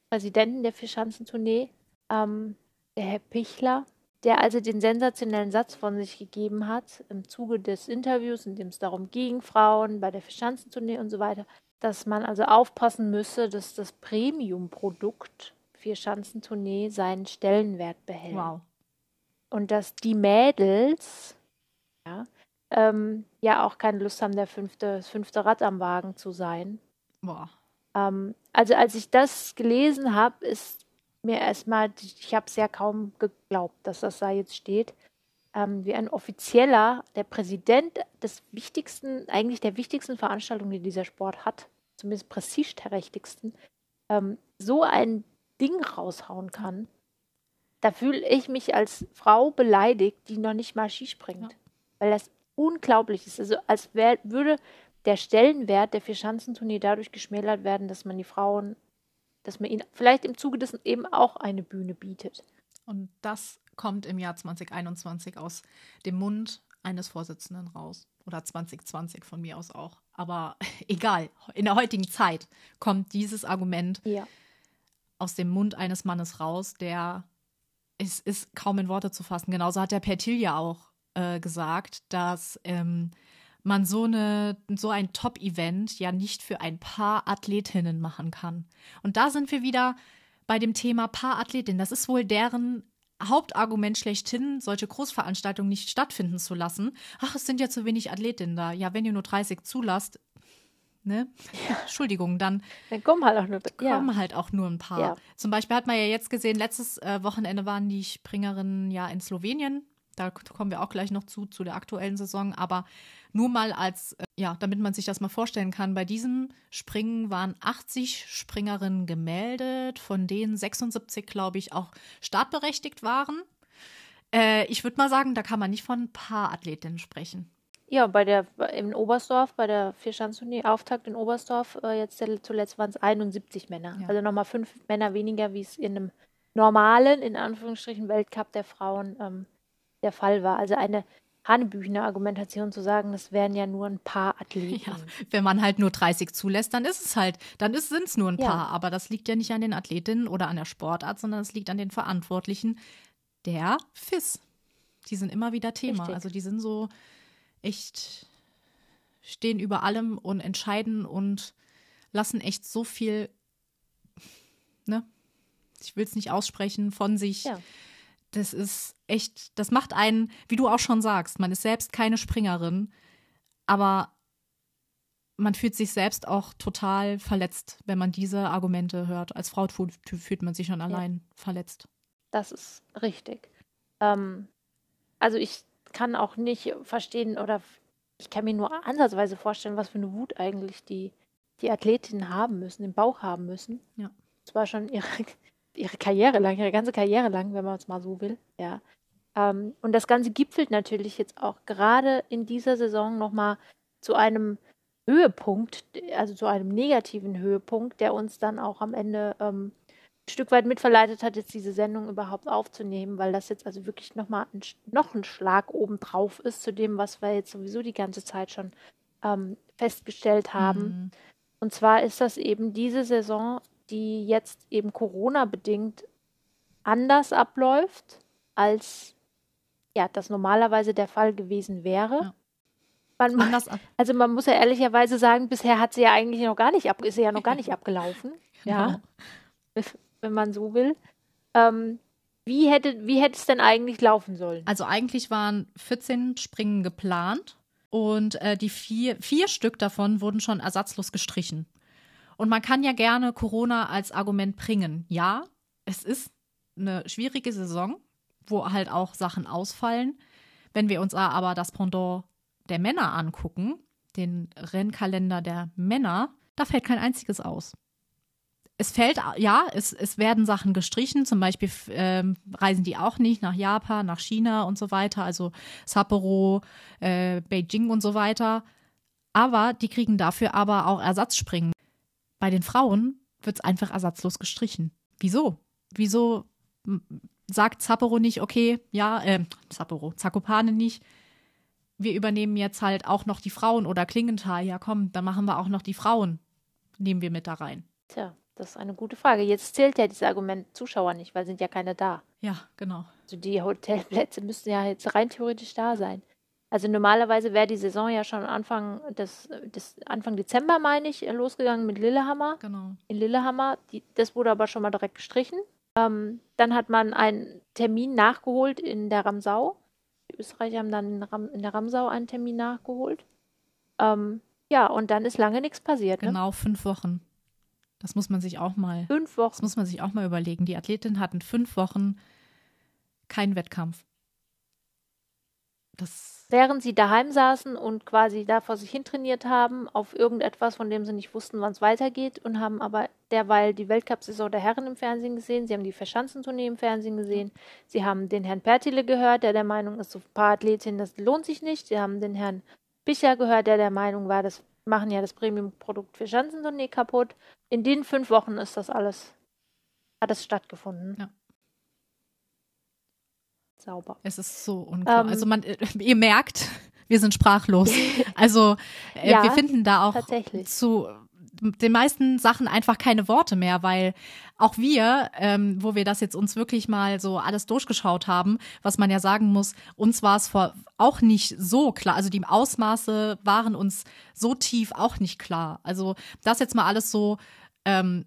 Präsidenten der Vierschanzentournee, ähm, der Herr Pichler, der also den sensationellen Satz von sich gegeben hat im Zuge des Interviews, in dem es darum ging, Frauen bei der Vierschanzentournee und so weiter, dass man also aufpassen müsse, dass das Premium-Produkt Vierschanzentournee seinen Stellenwert behält. Wow und dass die Mädels ja, ähm, ja auch keine Lust haben, der fünfte, das fünfte Rad am Wagen zu sein. Boah. Ähm, also als ich das gelesen habe, ist mir erstmal, ich habe es ja kaum geglaubt, dass das da jetzt steht, ähm, wie ein offizieller, der Präsident des wichtigsten, eigentlich der wichtigsten Veranstaltung, die dieser Sport hat, zumindest prestigeträchtigsten, ähm, so ein Ding raushauen kann da fühle ich mich als Frau beleidigt, die noch nicht mal Ski springt. Ja. Weil das unglaublich ist. Also als wär, würde der Stellenwert der Vierschanzentournee dadurch geschmälert werden, dass man die Frauen, dass man ihnen vielleicht im Zuge dessen eben auch eine Bühne bietet. Und das kommt im Jahr 2021 aus dem Mund eines Vorsitzenden raus. Oder 2020 von mir aus auch. Aber egal, in der heutigen Zeit kommt dieses Argument ja. aus dem Mund eines Mannes raus, der es ist kaum in Worte zu fassen. Genauso hat der Pertil ja auch äh, gesagt, dass ähm, man so, eine, so ein Top-Event ja nicht für ein paar Athletinnen machen kann. Und da sind wir wieder bei dem Thema Paar-Athletin. Das ist wohl deren Hauptargument schlechthin, solche Großveranstaltungen nicht stattfinden zu lassen. Ach, es sind ja zu wenig Athletinnen da. Ja, wenn ihr nur 30 zulasst, ne? Ja. Entschuldigung, dann, dann kommen halt auch nur, kommen ja. halt auch nur ein paar. Ja. Zum Beispiel hat man ja jetzt gesehen, letztes äh, Wochenende waren die Springerinnen ja in Slowenien. Da kommen wir auch gleich noch zu, zu der aktuellen Saison. Aber nur mal als, äh, ja, damit man sich das mal vorstellen kann, bei diesem Springen waren 80 Springerinnen gemeldet, von denen 76, glaube ich, auch startberechtigt waren. Äh, ich würde mal sagen, da kann man nicht von ein paar Athletinnen sprechen. Ja, bei der in Oberstdorf, bei der Vierschanzentournee Auftakt in Oberstdorf, äh, jetzt zuletzt waren es 71 Männer. Ja. Also nochmal fünf Männer weniger, wie es in einem normalen, in Anführungsstrichen, Weltcup der Frauen ähm, der Fall war. Also eine Hanebüchner Argumentation zu sagen, das wären ja nur ein paar Athleten. Ja, wenn man halt nur 30 zulässt, dann ist es halt, dann sind es nur ein ja. paar. Aber das liegt ja nicht an den Athletinnen oder an der Sportart, sondern es liegt an den Verantwortlichen der FIS. Die sind immer wieder Thema. Richtig. Also die sind so, echt stehen über allem und entscheiden und lassen echt so viel, ne? Ich will es nicht aussprechen, von sich. Ja. Das ist echt, das macht einen, wie du auch schon sagst, man ist selbst keine Springerin, aber man fühlt sich selbst auch total verletzt, wenn man diese Argumente hört. Als Frau fühlt man sich schon allein ja. verletzt. Das ist richtig. Ähm, also ich kann auch nicht verstehen oder ich kann mir nur ansatzweise vorstellen, was für eine Wut eigentlich die, die Athletinnen haben müssen, den Bauch haben müssen. Ja. Zwar schon ihre, ihre Karriere lang, ihre ganze Karriere lang, wenn man es mal so will. Ja. Ähm, und das Ganze gipfelt natürlich jetzt auch gerade in dieser Saison nochmal zu einem Höhepunkt, also zu einem negativen Höhepunkt, der uns dann auch am Ende ähm, ein Stück weit mitverleitet hat, jetzt diese Sendung überhaupt aufzunehmen, weil das jetzt also wirklich nochmal ein, noch ein Schlag obendrauf ist zu dem, was wir jetzt sowieso die ganze Zeit schon ähm, festgestellt haben. Mhm. Und zwar ist das eben diese Saison, die jetzt eben Corona-bedingt anders abläuft, als ja, das normalerweise der Fall gewesen wäre. Ja. Man, also man muss ja ehrlicherweise sagen, bisher hat sie ja eigentlich noch gar nicht ab, ist sie ja noch gar nicht abgelaufen. Genau. Ja, wenn man so will. Ähm, wie hätte, wie hätte es denn eigentlich laufen sollen? Also eigentlich waren 14 Springen geplant und äh, die vier, vier Stück davon wurden schon ersatzlos gestrichen. Und man kann ja gerne Corona als Argument bringen. Ja, es ist eine schwierige Saison, wo halt auch Sachen ausfallen. Wenn wir uns aber das Pendant der Männer angucken, den Rennkalender der Männer, da fällt kein einziges aus. Es fällt, ja, es, es werden Sachen gestrichen, zum Beispiel ähm, reisen die auch nicht nach Japan, nach China und so weiter, also Sapporo, äh, Beijing und so weiter. Aber die kriegen dafür aber auch Ersatzspringen. Bei den Frauen wird es einfach ersatzlos gestrichen. Wieso? Wieso sagt Sapporo nicht, okay, ja, äh, Sapporo, Zakopane nicht, wir übernehmen jetzt halt auch noch die Frauen oder Klingenthal, ja komm, dann machen wir auch noch die Frauen, nehmen wir mit da rein. Tja, das ist eine gute Frage. Jetzt zählt ja dieses Argument Zuschauer nicht, weil sind ja keine da. Ja, genau. Also die Hotelplätze müssten ja jetzt rein theoretisch da sein. Also normalerweise wäre die Saison ja schon Anfang des, des Anfang Dezember, meine ich, losgegangen mit Lillehammer. Genau. In Lillehammer. Die, das wurde aber schon mal direkt gestrichen. Ähm, dann hat man einen Termin nachgeholt in der Ramsau. Die Österreicher haben dann in, Ram, in der Ramsau einen Termin nachgeholt. Ähm, ja, und dann ist lange nichts passiert. Ne? Genau, fünf Wochen. Das muss man sich auch mal. Fünf Wochen. Das muss man sich auch mal überlegen. Die Athletinnen hatten fünf Wochen keinen Wettkampf. Das während sie daheim saßen und quasi da vor sich hin trainiert haben, auf irgendetwas, von dem sie nicht wussten, wann es weitergeht und haben aber derweil die Weltcup-Saison der Herren im Fernsehen gesehen, sie haben die Verschanzentournee im Fernsehen gesehen, sie haben den Herrn Pertile gehört, der der Meinung ist, so ein paar Athletinnen, das lohnt sich nicht, sie haben den Herrn Bicher gehört, der der Meinung war, das machen ja das Premium-Produkt für Schanzentournee kaputt. In den fünf Wochen ist das alles, hat es stattgefunden. Ja sauber. Es ist so unklar. Ähm, also man, äh, ihr merkt, wir sind sprachlos. Also äh, ja, wir finden da auch zu den meisten Sachen einfach keine Worte mehr, weil auch wir, ähm, wo wir das jetzt uns wirklich mal so alles durchgeschaut haben, was man ja sagen muss, uns war es vor auch nicht so klar. Also die Ausmaße waren uns so tief auch nicht klar. Also das jetzt mal alles so ähm,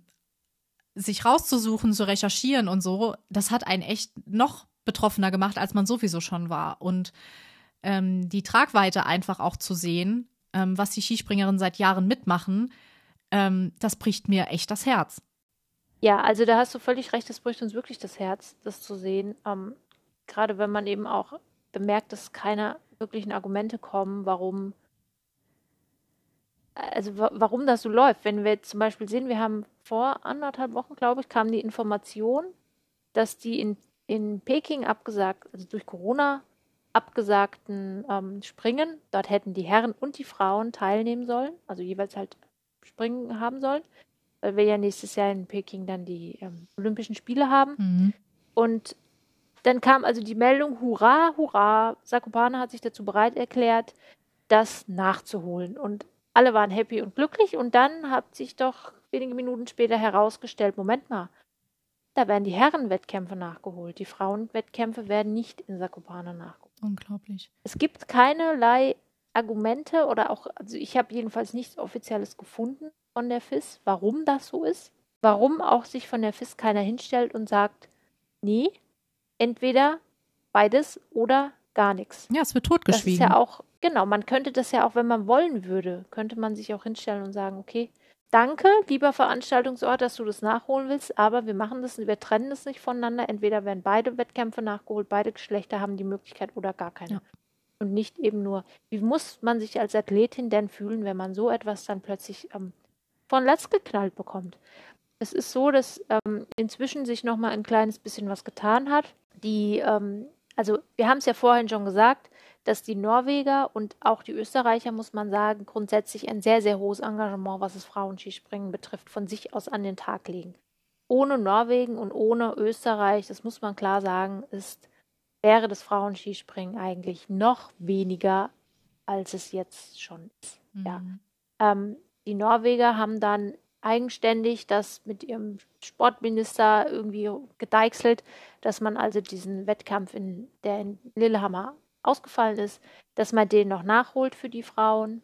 sich rauszusuchen, zu recherchieren und so, das hat einen echt noch betroffener gemacht, als man sowieso schon war. Und ähm, die Tragweite einfach auch zu sehen, ähm, was die Skispringerinnen seit Jahren mitmachen, ähm, das bricht mir echt das Herz. Ja, also da hast du völlig recht, das bricht uns wirklich das Herz, das zu sehen. Ähm, gerade wenn man eben auch bemerkt, dass keine wirklichen Argumente kommen, warum also warum das so läuft. Wenn wir zum Beispiel sehen, wir haben vor anderthalb Wochen, glaube ich, kam die Information, dass die in in Peking abgesagt, also durch Corona abgesagten ähm, Springen. Dort hätten die Herren und die Frauen teilnehmen sollen, also jeweils halt Springen haben sollen, weil wir ja nächstes Jahr in Peking dann die ähm, Olympischen Spiele haben. Mhm. Und dann kam also die Meldung, hurra, hurra, Sakopane hat sich dazu bereit erklärt, das nachzuholen. Und alle waren happy und glücklich. Und dann hat sich doch wenige Minuten später herausgestellt, Moment mal, da werden die Herrenwettkämpfe nachgeholt. Die Frauenwettkämpfe werden nicht in Sakopane nachgeholt. Unglaublich. Es gibt keinerlei Argumente oder auch, also ich habe jedenfalls nichts Offizielles gefunden von der FIS, warum das so ist. Warum auch sich von der FIS keiner hinstellt und sagt, nee, entweder beides oder gar nichts. Ja, es wird totgeschwiegen. Das ist ja auch, genau, man könnte das ja auch, wenn man wollen würde, könnte man sich auch hinstellen und sagen, okay, Danke, lieber Veranstaltungsort, dass du das nachholen willst, aber wir machen das, wir trennen das nicht voneinander. Entweder werden beide Wettkämpfe nachgeholt, beide Geschlechter haben die Möglichkeit oder gar keine. Ja. Und nicht eben nur, wie muss man sich als Athletin denn fühlen, wenn man so etwas dann plötzlich ähm, von Latz geknallt bekommt? Es ist so, dass ähm, inzwischen sich nochmal ein kleines bisschen was getan hat. Die, ähm, also wir haben es ja vorhin schon gesagt, dass die Norweger und auch die Österreicher, muss man sagen, grundsätzlich ein sehr, sehr hohes Engagement, was das Frauenskispringen betrifft, von sich aus an den Tag legen. ohne Norwegen und ohne Österreich, das muss man klar sagen, ist, wäre das Frauenskispringen eigentlich noch weniger, als es jetzt schon ist. Mhm. Ja. Ähm, die Norweger haben dann eigenständig das mit ihrem Sportminister irgendwie gedeichselt, dass man also diesen Wettkampf, in, der in Lillehammer ausgefallen ist, dass man den noch nachholt für die Frauen.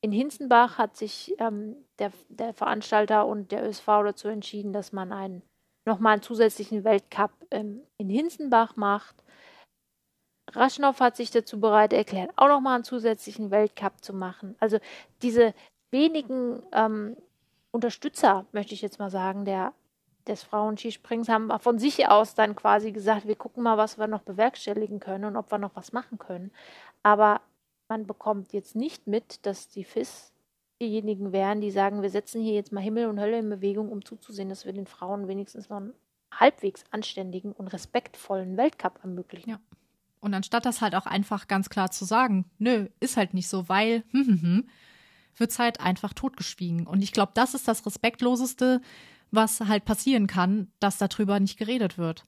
In Hinzenbach hat sich ähm, der, der, Veranstalter und der ÖSV dazu entschieden, dass man einen nochmal einen zusätzlichen Weltcup ähm, in Hinzenbach macht. Raschnow hat sich dazu bereit erklärt, auch nochmal einen zusätzlichen Weltcup zu machen. Also diese wenigen ähm, Unterstützer, möchte ich jetzt mal sagen, der, des Frauenskisprings haben von sich aus dann quasi gesagt, wir gucken mal, was wir noch bewerkstelligen können und ob wir noch was machen können. Aber man bekommt jetzt nicht mit, dass die FIS diejenigen wären, die sagen, wir setzen hier jetzt mal Himmel und Hölle in Bewegung, um zuzusehen, dass wir den Frauen wenigstens noch einen halbwegs anständigen und respektvollen Weltcup ermöglichen. Ja. Und anstatt das halt auch einfach ganz klar zu sagen, nö, ist halt nicht so, weil, hm, hm, hm, wird es halt einfach totgeschwiegen. Und ich glaube, das ist das Respektloseste, was halt passieren kann, dass darüber nicht geredet wird.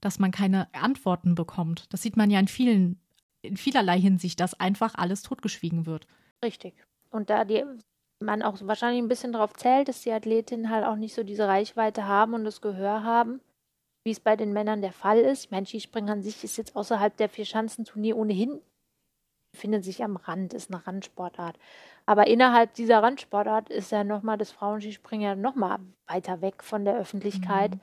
Dass man keine Antworten bekommt. Das sieht man ja in vielen, in vielerlei Hinsicht, dass einfach alles totgeschwiegen wird. Richtig. Und da die, man auch wahrscheinlich ein bisschen darauf zählt, dass die Athletinnen halt auch nicht so diese Reichweite haben und das Gehör haben, wie es bei den Männern der Fall ist. Mein Skispringen an sich ist jetzt außerhalb der Vier-Schanzenturnier ohnehin befindet sich am Rand, ist eine Randsportart. Aber innerhalb dieser Randsportart ist ja nochmal das Frauenskispringen ja nochmal weiter weg von der Öffentlichkeit. Mhm.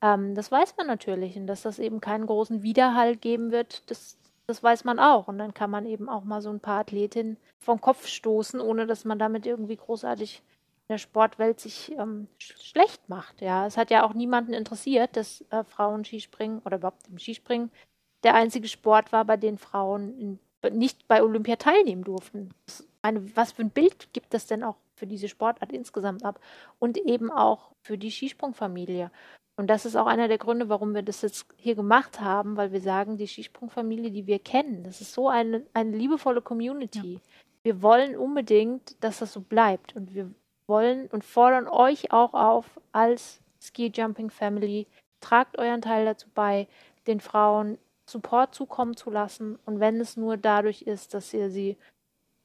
Ähm, das weiß man natürlich. Und dass das eben keinen großen Widerhall geben wird, das, das weiß man auch. Und dann kann man eben auch mal so ein paar Athletinnen vom Kopf stoßen, ohne dass man damit irgendwie großartig in der Sportwelt sich ähm, schlecht macht. Ja, es hat ja auch niemanden interessiert, dass äh, Frauen Skispringen oder überhaupt im Skispringen der einzige Sport war, bei dem Frauen in nicht bei Olympia teilnehmen durften. Meine, was für ein Bild gibt das denn auch für diese Sportart insgesamt ab und eben auch für die Skisprungfamilie? Und das ist auch einer der Gründe, warum wir das jetzt hier gemacht haben, weil wir sagen, die Skisprungfamilie, die wir kennen, das ist so eine, eine liebevolle Community. Ja. Wir wollen unbedingt, dass das so bleibt. Und wir wollen und fordern euch auch auf als Ski Jumping Family, tragt euren Teil dazu bei, den Frauen Support zukommen zu lassen und wenn es nur dadurch ist, dass ihr sie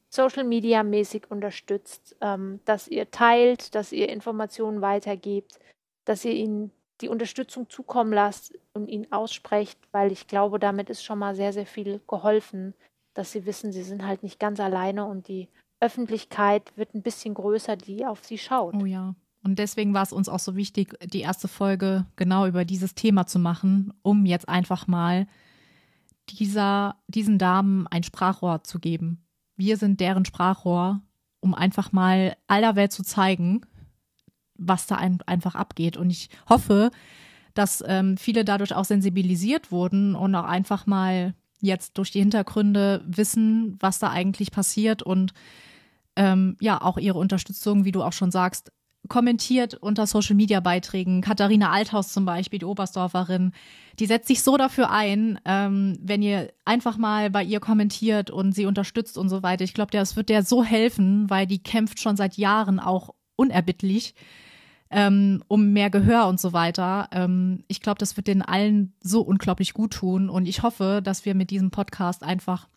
Social Media mäßig unterstützt, ähm, dass ihr teilt, dass ihr Informationen weitergebt, dass ihr ihnen die Unterstützung zukommen lasst und ihnen aussprecht, weil ich glaube, damit ist schon mal sehr, sehr viel geholfen, dass sie wissen, sie sind halt nicht ganz alleine und die Öffentlichkeit wird ein bisschen größer, die auf sie schaut. Oh ja. Und deswegen war es uns auch so wichtig, die erste Folge genau über dieses Thema zu machen, um jetzt einfach mal dieser, diesen Damen ein Sprachrohr zu geben. Wir sind deren Sprachrohr, um einfach mal aller Welt zu zeigen, was da ein, einfach abgeht. Und ich hoffe, dass ähm, viele dadurch auch sensibilisiert wurden und auch einfach mal jetzt durch die Hintergründe wissen, was da eigentlich passiert und ähm, ja, auch ihre Unterstützung, wie du auch schon sagst, kommentiert unter Social Media Beiträgen. Katharina Althaus zum Beispiel, die Oberstdorferin, die setzt sich so dafür ein, ähm, wenn ihr einfach mal bei ihr kommentiert und sie unterstützt und so weiter. Ich glaube, das wird der so helfen, weil die kämpft schon seit Jahren auch unerbittlich ähm, um mehr Gehör und so weiter. Ähm, ich glaube, das wird den allen so unglaublich gut tun und ich hoffe, dass wir mit diesem Podcast einfach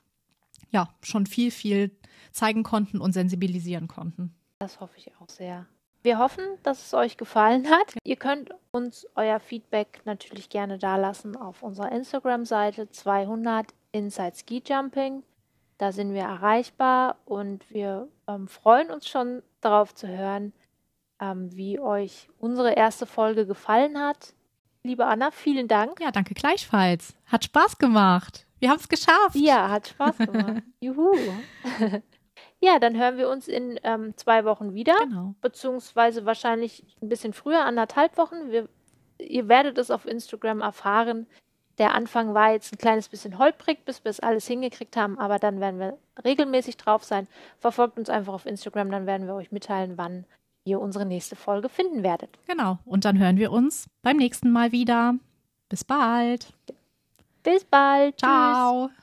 ja schon viel, viel zeigen konnten und sensibilisieren konnten. Das hoffe ich auch sehr. Wir hoffen, dass es euch gefallen hat. Ihr könnt uns euer Feedback natürlich gerne dalassen auf unserer Instagram-Seite 200 Inside Ski Jumping. Da sind wir erreichbar und wir ähm, freuen uns schon darauf zu hören, ähm, wie euch unsere erste Folge gefallen hat. Liebe Anna, vielen Dank. Ja, danke gleichfalls. Hat Spaß gemacht. Wir haben es geschafft. Ja, hat Spaß gemacht. Juhu. Ja, dann hören wir uns in ähm, zwei Wochen wieder. Genau. Beziehungsweise wahrscheinlich ein bisschen früher, anderthalb Wochen. Wir, ihr werdet es auf Instagram erfahren. Der Anfang war jetzt ein kleines bisschen holprig, bis wir es alles hingekriegt haben, aber dann werden wir regelmäßig drauf sein. Verfolgt uns einfach auf Instagram, dann werden wir euch mitteilen, wann ihr unsere nächste Folge finden werdet. Genau. Und dann hören wir uns beim nächsten Mal wieder. Bis bald. Bis bald. Ciao. Tschüss.